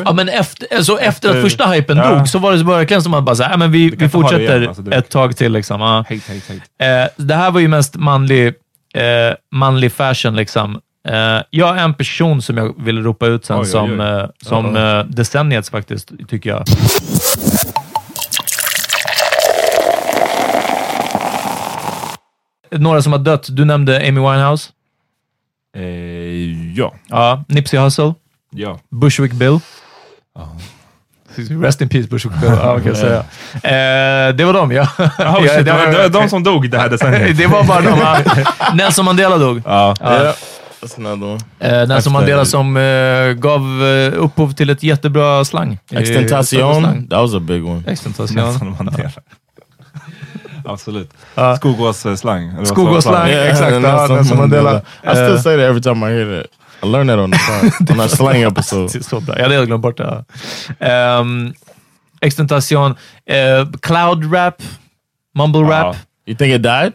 Ja, men efter, alltså efter, Efter- att första hypen ja. dog så var det så verkligen som att bara säga, ja, men vi, vi fortsätter igen, alltså, ett tag till. Liksom. Ja. Hate, hate, hate. Eh, det här var ju mest manlig, eh, manlig fashion. Liksom. Eh, jag har en person som jag vill ropa ut sen Oj, oj, som, oj. eh, som Ja. eh, decenniets faktiskt, tycker jag. Några som har dött. Du nämnde Amy Winehouse. Eh, ja. Ja, Nipsey Hussle. Ja. Bushwick Bill. Rest in peace Bushwick Bill. Ja, kan jag säga. Eh, det var dem, ja. (laughs) Oh, shit, det, var, det var de som dog det här decenniet. (laughs) det var bara de. ja. (laughs) Nelson Mandela dog. Ja. Another one. Eh, Nelson Mandela som eh, gav eh, upphov till ett jättebra slang. Eh, Extentation. That was a big one. Extentation. Mandela. Absolut. Skogås-slang. sa- Skogås-slang. Ja, exakt. Ja, Nelson Mandela. I still Eh. say that every time I hear that. I learned that on the pod, on our slang episode. Det är så bra. Jag hade helt glömt bort det. Um, extentation. eh, cloud rap. Mumble rap. You think it died?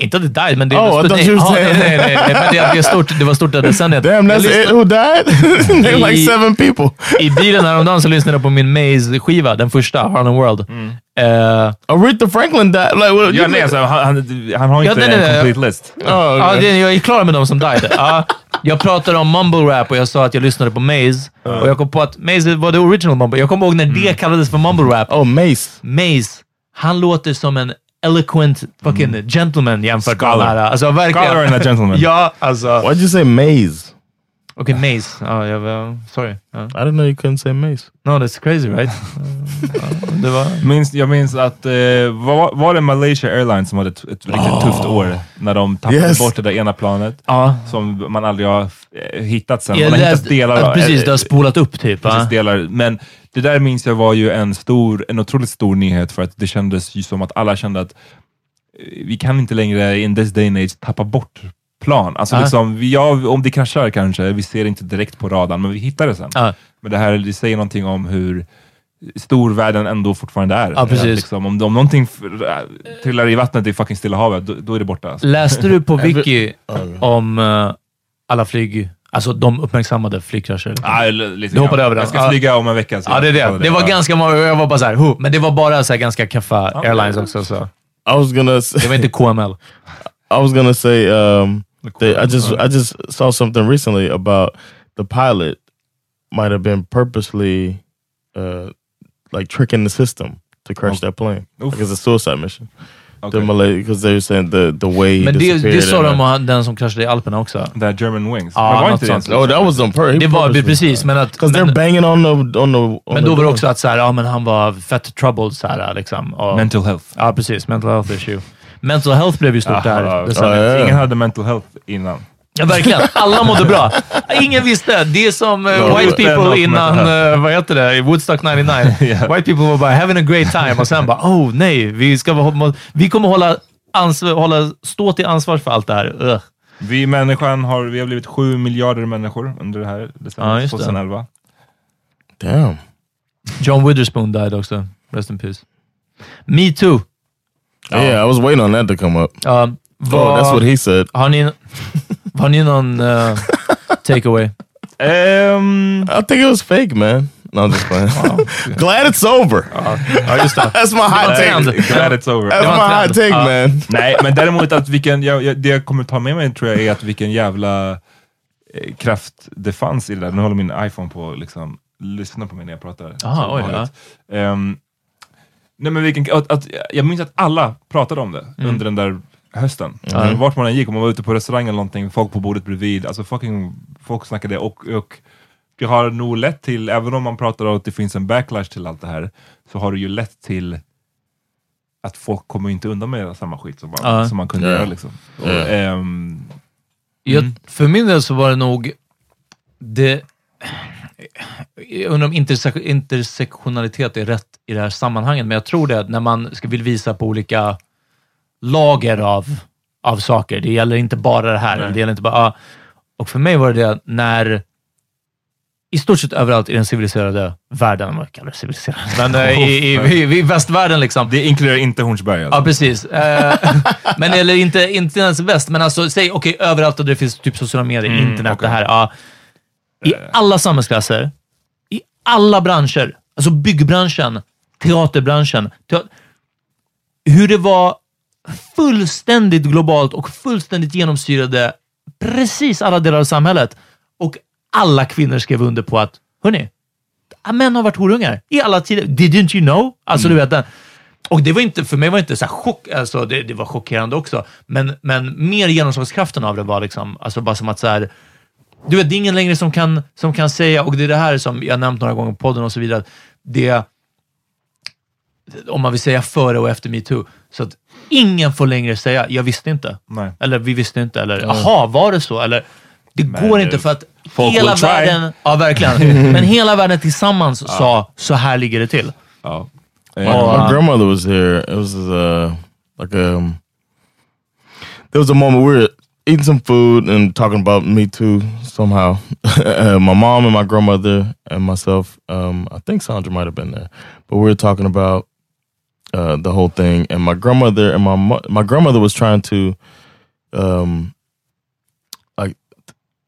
Inte att det died, men det, Oh, Ja, saying- nej, nej, nej, men det, det, är stort, det var stort det decenniet. (laughs) Damn, that's it who died? (laughs) They're like seven people. I bilen häromdagen så lyssnade jag på min Maze-skiva, den första, Harlem World. Eh, Aretha Franklin died. Like, what, Ja, nej, alltså, han, han, han har Ja, inte nej, nej, en nej. complete list. Oh, Ja, okay. det, jag är klar med de som died. Ja, jag pratade om mumble rap och jag sa att jag lyssnade på Maze. Och jag kom på att Maze var det original mumble. Jag kommer ihåg när det kallades för mumble rap. oh, Mace. Maze, han låter som en eloquent fucking gentleman jämfört med Scholar. här. Alltså verkligen. Scholar and a gentleman. (laughs) ja, alltså. Why'd you say maze? Okej, Maze. Ja, jag var, sorry. Ja. I didn't know you couldn't say mace. No, that's crazy right? Ja, (laughs) det var... Minns, jag minns att, eh, var, var det Malaysia Airlines som hade ett, ett riktigt tufft år? När de tappade Yes. bort det där ena planet. Ja. Som man aldrig har eh, hittat sen. Ja, man har hittat delar ja, precis, eh, det har spolat upp typ. precis delar. Men det där minns jag var ju en, stor, en otroligt stor nyhet för att det kändes ju som att alla kände att eh, vi kan inte längre in this day and age tappa bort plan. Alltså Ja. liksom, vi, ja, om det kraschar kanske, vi ser det inte direkt på radarn, men vi hittar det sen. Ja. Men det här det säger någonting om hur stor världen ändå fortfarande är. Ja, precis. Att Liksom, om, om någonting trillar i vattnet i fucking Stilla havet, då, då är det borta. Alltså. Läste du på (laughs) Wiki om eh, alla flyg, alltså de uppmärksammade flygkrascher? Ah, Du hoppade över den. Jag ska flyga om en vecka. så Ja, det är det. Det var Ja. ganska många, jag var bara såhär, huh. men det var bara så här ganska kaffa airlines också. Så. I was gonna say, Det var inte KML. I was gonna say um, that I just I just saw something recently about the pilot might have been purposely uh, like tricking the system to crash that plane Oof. like it's a suicide mission. Okay. The Malay because they're saying the the way he Men det, disappeared det sa and de the- om den som kraschade i Alperna också. Det här German Wings. Ja, Men var inte det sånt. Oh, that was on purpose. Det var precis, men att... because they're banging on the on the. On men the då var det door. också att så här, ja, men han var fett troubled. Så här, liksom. Och, Mental health. Ja, precis. Mental health issue. Mental health blev ju stort där. Aha, sa- ja. Ingen hade mental health innan. Ja, verkligen. Alla mådde bra. (laughs) Ingen visste. Det är som Ja, white people innan, eh, vad heter det, Woodstock 99. (laughs) Ja. White people var bara having a great time och sen bara, oh nej, vi, ska, vara- vi kommer hålla, ansvar, hålla, stå till ansvar för allt det här. Ugh. Vi människan har, vi har blivit sju miljarder människor under det här Ja, decenniet, det. 2011. Damn. John Witherspoon died också. Rest in peace. Me too. Yeah, I was waiting on that to come up. Ja, Oh, vad- that's what he said. Har ni, har ni någon uh, takeaway? Ehm, I think it was fake, man. No, I'm just playing. (laughs) Glad it's over. Ja, just det. That's my hot take. glad it's over. That's my hot take, Ja. man. Nej, men däremot att vilken, jag, det jag kommer ta med mig tror jag är att vilken jävla eh, kraft det fanns i det där. Nu håller min iPhone på att liksom, lyssna på mig när jag pratar. Aha, oj, nej, men vilken, att, att, jag minns att alla pratade om det Mm. under den där hösten. Vart man än gick, om man var ute på restaurang eller någonting, folk på bordet bredvid, alltså fucking, folk snackade och, och det har nog lett till, även om man pratar om att det finns en backlash till allt det här, så har det ju lett till att folk kommer inte undan med samma skit som man, Ja. som man kunde Ja. göra. Liksom. Och, Ja. ehm, Jag, Mm. för min del så var det nog det... Jag undrar om interse intersektionalitet är rätt i det här sammanhanget, men jag tror det att när man ska vill visa på olika lager av, av saker. Det gäller inte bara det här. Nej. Det gäller inte bara, och för mig var det det när i stort sett överallt i den civiliserade världen, man kallar det civiliserad, men eh, i, i, (laughs) i, i västvärlden liksom. det inkluderar inte Hornsberg alltså. Ja, precis. Eh, (laughs) men eller inte, inte ens väst, men alltså säg okej, överallt där det finns typ sociala medier, Mm, internet, okej. det här. Ja. I alla samhällsklasser, i alla branscher, alltså byggbranschen, teaterbranschen, te hur det var fullständigt globalt och fullständigt genomsyrade precis alla delar av samhället. Och alla kvinnor skrev under på att, hörni, män har varit horungar i alla tider. Didn't you know? Alltså, du vet den. Och det var inte, för mig var det inte så här chock, alltså det, det var chockerande också, men, men mer genomslagskraften av det var liksom, alltså bara som att så här, du vet, det är ingen längre som kan, som kan säga, och det är det här som jag nämnt några gånger på podden och så vidare, att det, om man vill säga före och efter metoo, så att ingen får längre säga, jag visste inte. Nej. Eller vi visste inte, eller jaha, var det så? Eller, det Men, går eh, inte för att folk hela will try. världen, ja verkligen, (laughs) men hela världen tillsammans sa, så här ligger det till. Ja. My, Eh, my grandmother was here. It was uh, like um, there was a moment we were eating some food and talking about me too somehow. uh, (laughs) my mom and my grandmother and myself. Um, I think Sandra might have been there, but we were talking about uh, the whole thing. And my grandmother and my mo- my grandmother was trying to, um, like,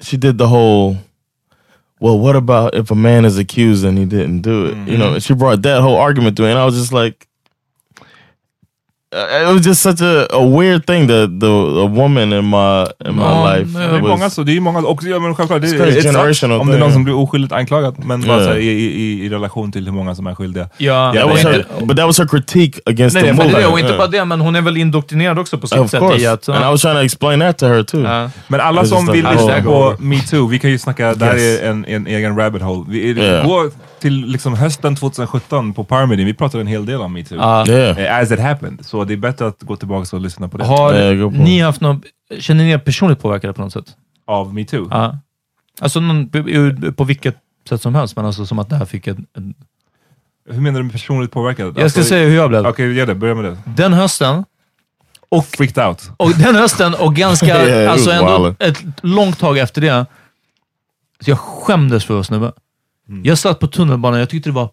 she did the whole. Well, what about if a man is accused and he didn't do it? You know, she brought that whole argument to me, and I was just like, it was just such a, a weird thing that the a woman in my in my Ja, life Det är många was. så, det är många, och ja, men självklart, det It's generational om det är någon som blir oskyldigt anklagad, men bara Yeah. så här, i, i, i relation till hur många som är skyldiga. Ja, Ja, That was men- her, but that was her critique against Nej, the men det och inte Yeah. bara det, men hon är väl indoktrinerad också på sitt Of sätt i course, att... and I was trying to explain that to her too. Ja. Men alla It's som vill lyssna på metoo, vi kan ju snacka, det här Yes. är en, en egen rabbit hole. Vi, Yeah. Till liksom hösten 2017 på Power Meeting, vi pratade en hel del om metoo. Yeah. Eh, As it happened. Så det är bättre att gå tillbaka och lyssna på det. Har Ja, på. ni haft någon... Känner ni er personligt påverkade på något sätt? Av metoo. Ja. Alltså någon, på- vilket sätt som helst, men alltså som att det här fick en... en Hur menar du med personligt påverkad? jag ska Alltså, säga hur jag blev. Okej, gör det. Börja med det. Den hösten, Och freaked out. och den hösten och ganska, (laughs) Yeah, alltså ändå wild. ett långt tag efter det, så jag skämdes för att vara snubbe. Jag satt på tunnelbanan, jag tyckte det var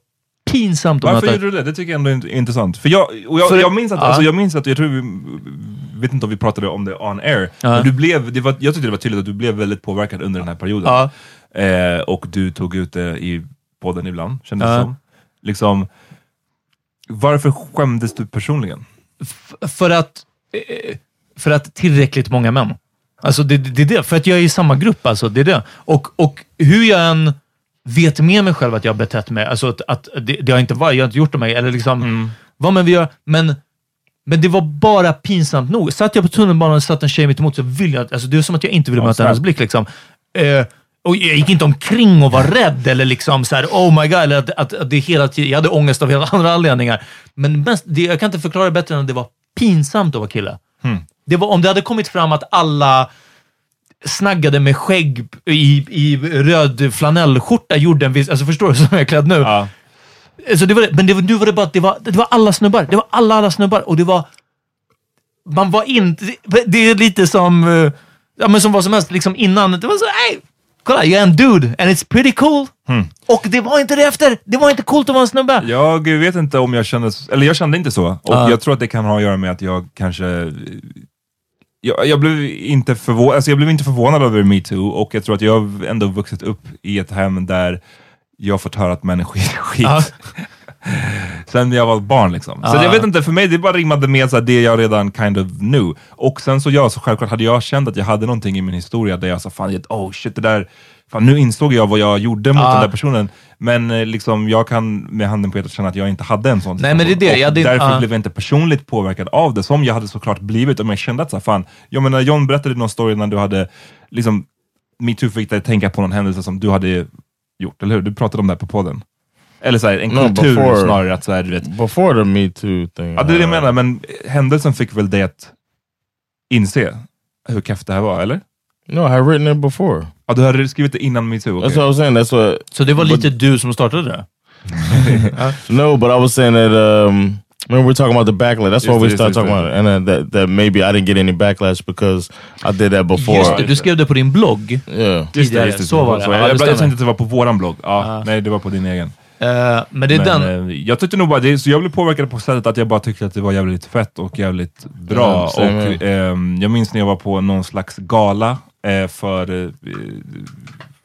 pinsamt att Varför möta... gjorde du det? Det tycker jag ändå är intressant. För jag, och jag, För- jag, minns att, Ja. alltså, jag minns att, jag tror vi, vet inte om vi pratade om det on air, Ja. men du blev, det var, jag tyckte det var tydligt att du blev väldigt påverkad under den här perioden. Ja. Eh, och du tog ut det i podden ibland, kändes det Ja. som. Liksom, varför skämdes du personligen? F- för att, eh, för att tillräckligt många män. Alltså det, det, det är det. För att jag är i samma grupp. Alltså, det är det. Och, och hur jag än vet med mig själv att jag har betett mig, alltså att, att det, det har inte varit, jag har inte gjort det mig, eller liksom, vad man vill göra, men, men det var bara pinsamt nog. Satt jag på tunnelbanan och satt en tjej mitt emot så ville jag, alltså det är som att jag inte ville möta hennes blick. Liksom. Eh, och jag gick inte omkring och var rädd eller liksom så här, oh my god, eller att, att, att det hela tiden, jag hade ångest av helt (laughs) andra anledningar. Men mest, det, jag kan inte förklara det bättre än att det var pinsamt att vara kille. Det var, om det hade kommit fram att alla snaggade med skägg i, i röd flanellskjorta gjorde en viss... Alltså förstår du som jag är klädd nu? Ja. Alltså det var, det- men det nu var det bara att det var, det var alla snubbar. Det var alla, alla snubbar. Och det var... Man var inte... Det, är lite som... eh, Ja, men som vad som helst. Liksom innan. Det var så, nej! kolla, jag är en dude and it's pretty cool. Och det var inte det efter. Det var inte coolt att vara en snubbe. Jag vet inte om jag kände, eller jag kände inte så. Och Ja. jag tror att det kan ha att göra med att jag kanske jag, jag, blev inte förvå- alltså jag blev inte förvånad över metoo och jag tror att jag har ändå vuxit upp i ett hem där jag fått höra att män är skit. (laughs) skit. Ja. (laughs) Sen jag var barn liksom. Så Ja. jag vet inte, för mig det bara rimmade med så här, det jag redan kind of knew. Och sen så ja, så självklart hade jag känt att jag hade någonting i min historia där jag sa fan, oh shit det där, fan nu insåg jag vad jag gjorde mot Ja. den där personen. Men eh, liksom, jag kan med handen på hjärtat känna att jag inte hade en sån Nej, men det är det. Jag hade- därför ja. blev jag inte personligt påverkad av det, som jag hade såklart blivit om jag kände att så här, fan, jag menar John berättade någon story när du hade, liksom, metoo fick dig att tänka på någon händelse som du hade gjort, eller hur? Du pratade om det här på podden. Eller så här, en No, kultur before- snarare, att så här, du vet, Before the Me Too thing. Ja, det är det jag uh, menar, men händelsen fick väl dig att inse hur kefft det här var, eller? No, I had written it before. Ja, du hade skrivit det innan metoo? That's what I was saying. That's what. Så det var lite du som startade det? (laughs) (laughs) No, but I was saying that. Um, remember we were talking about the backlash. That's Just why we started talking about it, and then that that maybe I didn't get any backlash because I did that before. Just det, du skrev det på din blogg. Yeah. Just det, tidigare. just det, Så var det. Så, Ja, jag, det jag, tänkte att det var på våran blogg. Ja, Ja. Nej, det var på din egen. Eh, men det är den... Men, eh, jag tyckte nog bara det, så jag blev påverkad på sättet att jag bara tyckte att det var jävligt fett och jävligt bra. Same och ehm, Jag minns när jag var på någon slags gala eh, för, eh,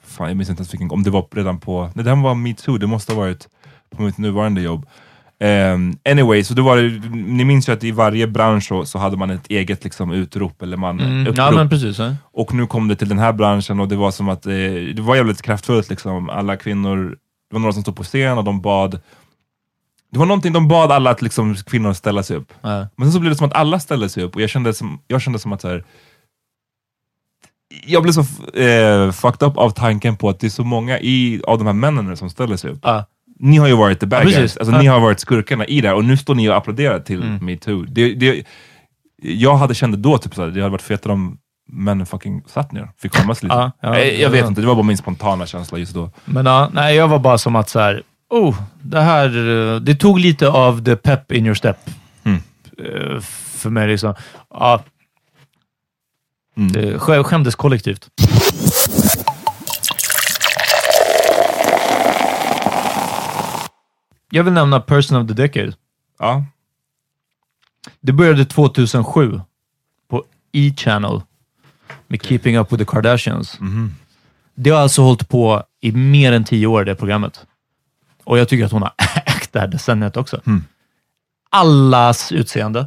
fan jag minns inte ens vilken, om det var redan på, nej den var metoo, det måste ha varit på mitt nuvarande jobb. Um, anyway, så då var det, ni minns ju att i varje bransch så, så hade man ett eget liksom, utrop, eller man, Mm, upprop. ja, men precis. Ja. Och nu kom det till den här branschen och det var som att eh, det var jävligt kraftfullt. Liksom. Alla kvinnor, det var några som stod på scen och de bad det var någonting, de bad alla att liksom, kvinnor ställa sig upp. Ja. Men sen så blev det som att alla ställde sig upp och jag kände som, jag kände som att så här, jag blev så eh, fucked up av tanken på att det är så många i, av de här männen som ställer sig upp. Ja. Ni har ju varit the bad Ja, guys, alltså, Ja. ni har varit skurkarna i det här och nu står ni och applåderar till Mm. metoo. Det, det, jag hade känt då typ såhär, det hade varit fetare om männen fucking satt ner, fick skämmas lite. Ja, ja, jag, jag vet inte, det var bara min spontana känsla just då. Men ja, nej, jag var bara som att så här, oh, det här, eh, det tog lite av the pep in your step. Mm. Eh, För mig liksom. Ja, Mm. det skä- skämdes kollektivt. Jag vill nämna Person of the Decade. Ja. Det började 2007 på E-channel med Keeping Up With The Kardashians. Mhm. Det har alltså hållit på i mer än tio år, det programmet. Och jag tycker att hon har (laughs) ägt det här decenniet också. Mm. Allas utseende.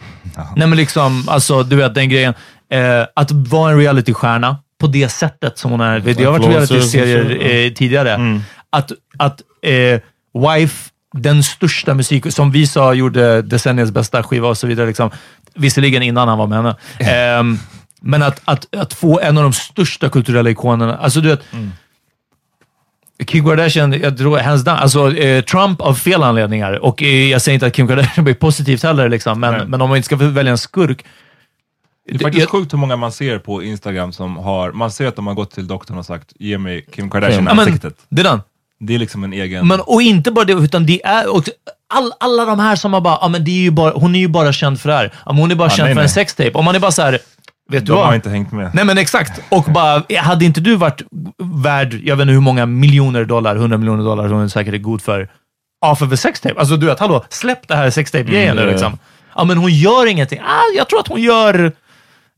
(laughs) Nej, men liksom, alltså, du vet den grejen. Eh, att vara en realitystjärna på det sättet som hon är. Jag har varit realityserier eh, tidigare. Att, att eh, Wife, den största musik, som vi sa gjorde decenniets bästa skiva och så vidare. Liksom. Visserligen innan han var med henne. (laughs) Ehm, men att, att, att få en av de största kulturella ikonerna. Alltså du vet, Kim Kardashian, jag tror hands down, alltså eh, Trump av fel anledningar. Och eh, jag säger inte att Kim Kardashian (laughs) blir positivt heller, liksom, men, Nej. men om man inte ska välja en skurk. Det är faktiskt sjukt hur många man ser på Instagram som har, man ser att de har gått till doktorn och sagt ge mig Kim Kardashian men, ansiktet. det är den. Det är liksom en egen... Men, och inte bara det, utan det är också, all, alla de här som har bara, ah, men det är ju bara, hon är ju bara känd för det här. Ah, hon är bara Ja, känd nej, för en nej. sextape. Om man är bara så här, vet du de vad? har inte hängt med. Nej men exakt. Och bara, hade inte du varit värd, jag vet inte hur många miljoner dollar, hundra miljoner dollar som hon säkert är god för, off of a sextape. Alltså du vet, hallå, släpp det här sextape-grejen Mm, nu liksom. Ja men hon gör ingenting. Ah, jag tror att hon gör...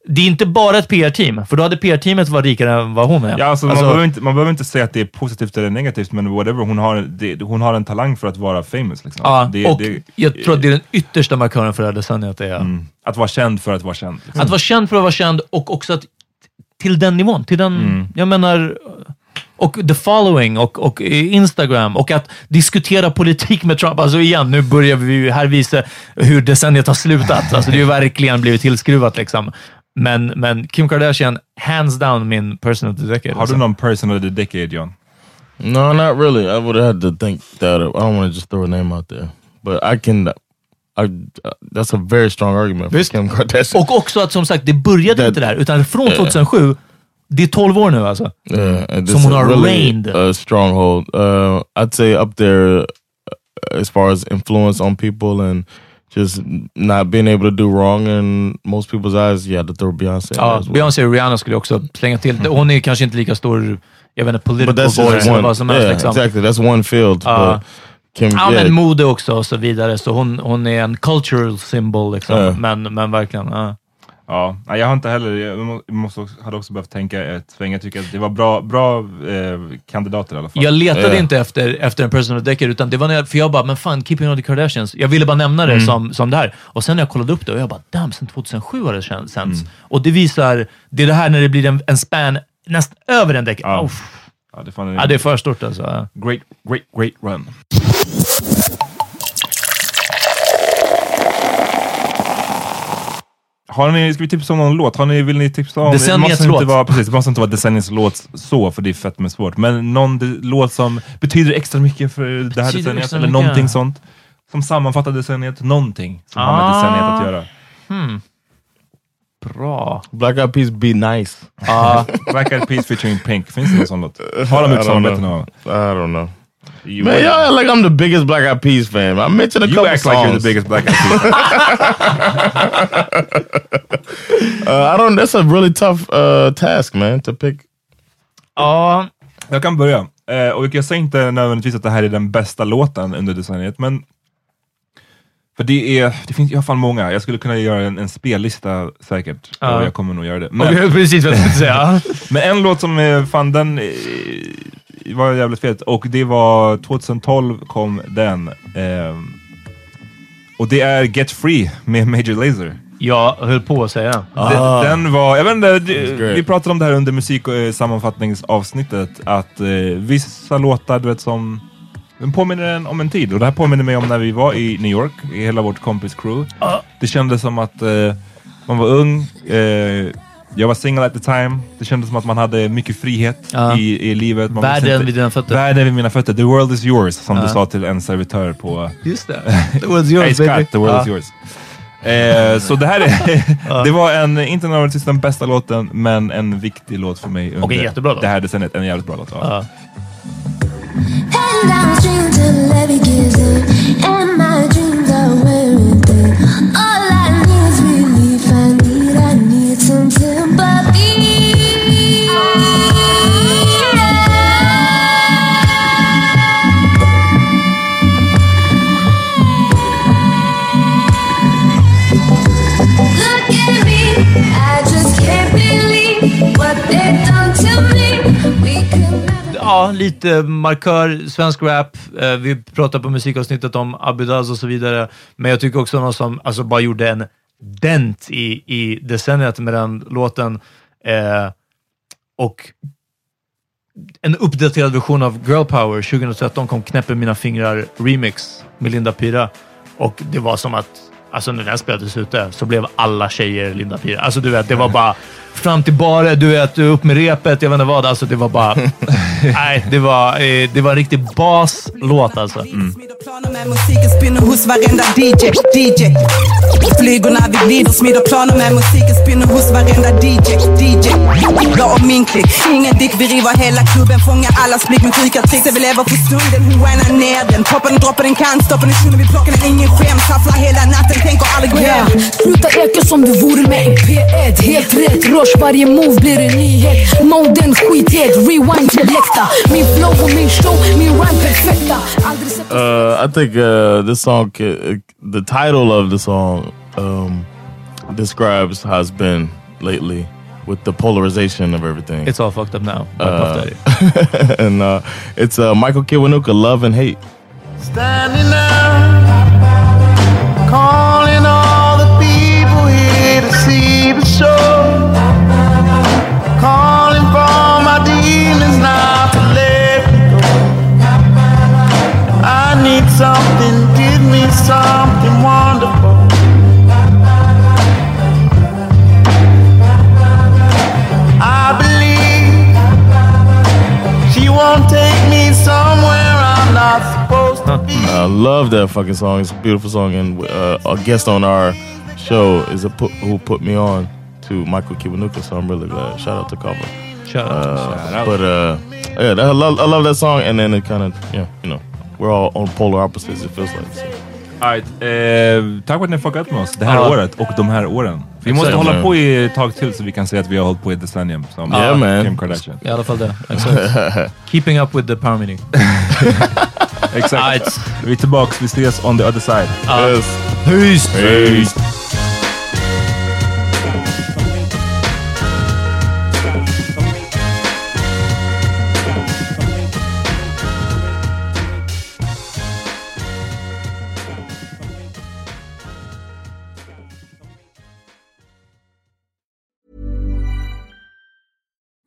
Det är inte bara ett PR-team, för då hade PR-teamet varit rikare än vad hon är. Ja, alltså, Man, behöver inte, man behöver inte säga att det är positivt eller negativt, men whatever, hon har, det, hon har en talang för att vara famous. Liksom. Ja, det, och det, jag tror att det är den yttersta markören för det här decenniet. Är mm, att vara känd för att vara känd. Liksom. Att vara känd för att vara känd och också att till den nivån, till den, Mm. jag menar, och the following och, och Instagram och att diskutera politik med Trump. Alltså igen, nu börjar vi här visa hur decenniet har slutat. Alltså det har verkligen blivit tillskruvat liksom. Men, men Kim Kardashian, hands down min person of the decade. Har alltså. du någon person of the decade, John? No, not really. I would have had to think that. Up. I don't want to just throw a name out there, but I can. I that's a very strong argument for Visst. Kim Kardashian. Och också att som sagt, det började That- inte där, utan från Eh. 2007, det är 12 år nu alltså. Yeah, and Som this hon har really reigned. a stronghold. Uh, I'd say up there uh, as far as influence on people and just not being able to do wrong in most people's eyes. Had to throw Beyonce. there Ja, well. Beyoncé och Rihanna skulle jag också slänga till. Hon är kanske inte lika stor, jag vet inte, political voice eller vad som helst. Yeah, liksom. exactly. That's one field. Ja. but Kim, Ja, yeah, men mode också och så vidare. Så hon, hon är en cultural symbol, liksom. Ja. men, men verkligen. Ja. Ja, jag har inte heller, jag må- måste också, hade också behövt tänka ett sväng. Jag tycker att det var bra, bra eh, kandidater i alla fall. Jag letade Eh, inte efter, efter en person of the decade, utan det var när jag, för jag bara, men fan, Keeping with the Kardashians. Jag ville bara nämna det Mm. som, som det här. Och sen när jag kollade upp det, och jag bara, damn, sen 2007 har det kän- sänds. Mm. Och det visar, det är det här när det blir en, en span nästan över en decade. Ja. Oh, Ja, det, är fan en- ja, det är för stort alltså. Great, great, great run. Har ni, ska vi tipsa om någon låt? Har ni, vill ni tipsa om... Decenniets det måste låt. Inte vara, precis, det måste inte vara decenniets låt så, för det är fett med svårt. Men någon de, låt som betyder extra mycket för det här Betyder decenniet, eller någonting sånt. Som sammanfattar decenniet, någonting som har med Ah. decenniet att göra. Hmm. Bra. Black Eyed Peas Be Nice. Ja, (laughs) Black Eyed Peas featuring Pink, finns det någon sån låt? Har de gjort samarbeten? I don't know. You Man, y'all like I'm the biggest Black Eyed Peas fan. I mentioned a You couple act songs. like you're the biggest Black Eyed Peas fan. (laughs) uh, I don't. That's a really tough uh, task, man, to pick. Ja. Jag kan börja. Eh, och jag säger inte nödvändigtvis att det här är den bästa låten under decenniet, men för det är, det finns i alla fall många. Jag skulle kunna göra en, en spellista säkert, Ja. och jag kommer nog göra det. Okej, (laughs) precis vad jag säga. (laughs) men en låt som är, fan den eh, var jävligt fet, och det var 2012 kom den. ehm, och det är Get Free med Major Lazer. Jag höll på att säga. Den, den var, jag vet inte, vi pratade om det här under musiksammanfattningsavsnittet, att eh, vissa låtar, du vet som, den påminner en om en tid. Och det här påminner mig om när vi var i New York, i hela vårt kompis crew. Det kändes som att eh, man var ung, eh, jag var single at the time, det kändes som att man hade mycket frihet Ja. i, i livet. Man Världen inte- vid dina fötter. Världen vid mina fötter, the world is yours, som Ja. du sa till en servitör på Just det. (laughs) The world's yours, hey, baby. the world Ja. is yours. Eh, så det här är, (laughs) (laughs) det var en, inte nödvändigtvis den bästa låten, men en viktig låt för mig under Och en jättebra låt. det här decenniet. En jävligt bra låt. Ja. Ja, lite markör, svensk rap. Eh, vi pratade på musikavsnittet om Abidaz och så vidare. Men jag tycker också någon som alltså, bara gjorde en dent i, i decenniet med den låten. Eh, och en uppdaterad version av Girl Power 2013 kom Knäpper mina fingrar remix med Linda Pira. Och det var som att, alltså när den spelades ute så blev alla tjejer Linda Pira. Alltså du vet, det var bara fram till bara, du vet, upp med repet, jag vet inte vad. Alltså det var bara... (laughs) nej, det var, eh, det var en riktig baslåt alltså. Planer med musiken spinner hos varenda DJ, DJ Flyger när vi glider, smider planer med musiken spinner hos varenda DJ, DJ Jag och min klick, ingen dick, vi river hela klubben Fångar allas blick med sjuka tricks, vi lever för stunden whinar ner den, poppar den, droppar den, kan stoppa den Shunon vi plockar den, ingen skäms Tafflar hela natten, tänker aldrig gå hem Yeah. Sluta eka som du vore med i P1 Helt rätt, rush varje move blir en nyhet Moden skithet, rewind selecta Min flow och show, min rhyme perfekta Aldrig sett Uh, I think uh, this song, uh, the title of the song, um, describes how it's been lately with the polarization of everything. It's all fucked up now. Uh, (laughs) and uh, it's uh, Michael Kiwanuka, "Love and Hate." Standing up, something, give me something wonderful. I believe she won't take me somewhere I'm not supposed to be. (laughs) I love that fucking song. It's a beautiful song, and uh, a guest on our show is a put, who put me on to Michael Kiwanuka. So I'm really glad. Shout out to Kava. Shout Uh, Shout out. But uh, yeah, I love I love that song, and then it kind of yeah, you know, we're all on polar opposites. It feels like. So. Alright, eh, tack för att ni har fuckat med oss det här året och de här åren. Vi måste Exakt. hålla på i ett tag till så vi kan säga att vi har hållit på i ett decennium som Yeah, man. Kim Kardashian. I alla fall det. Exakt. (laughs) Keeping up with the power meeting. (laughs) Exakt. Vi är tillbaks, vi ses on the other side. Yes. Peace! Peace.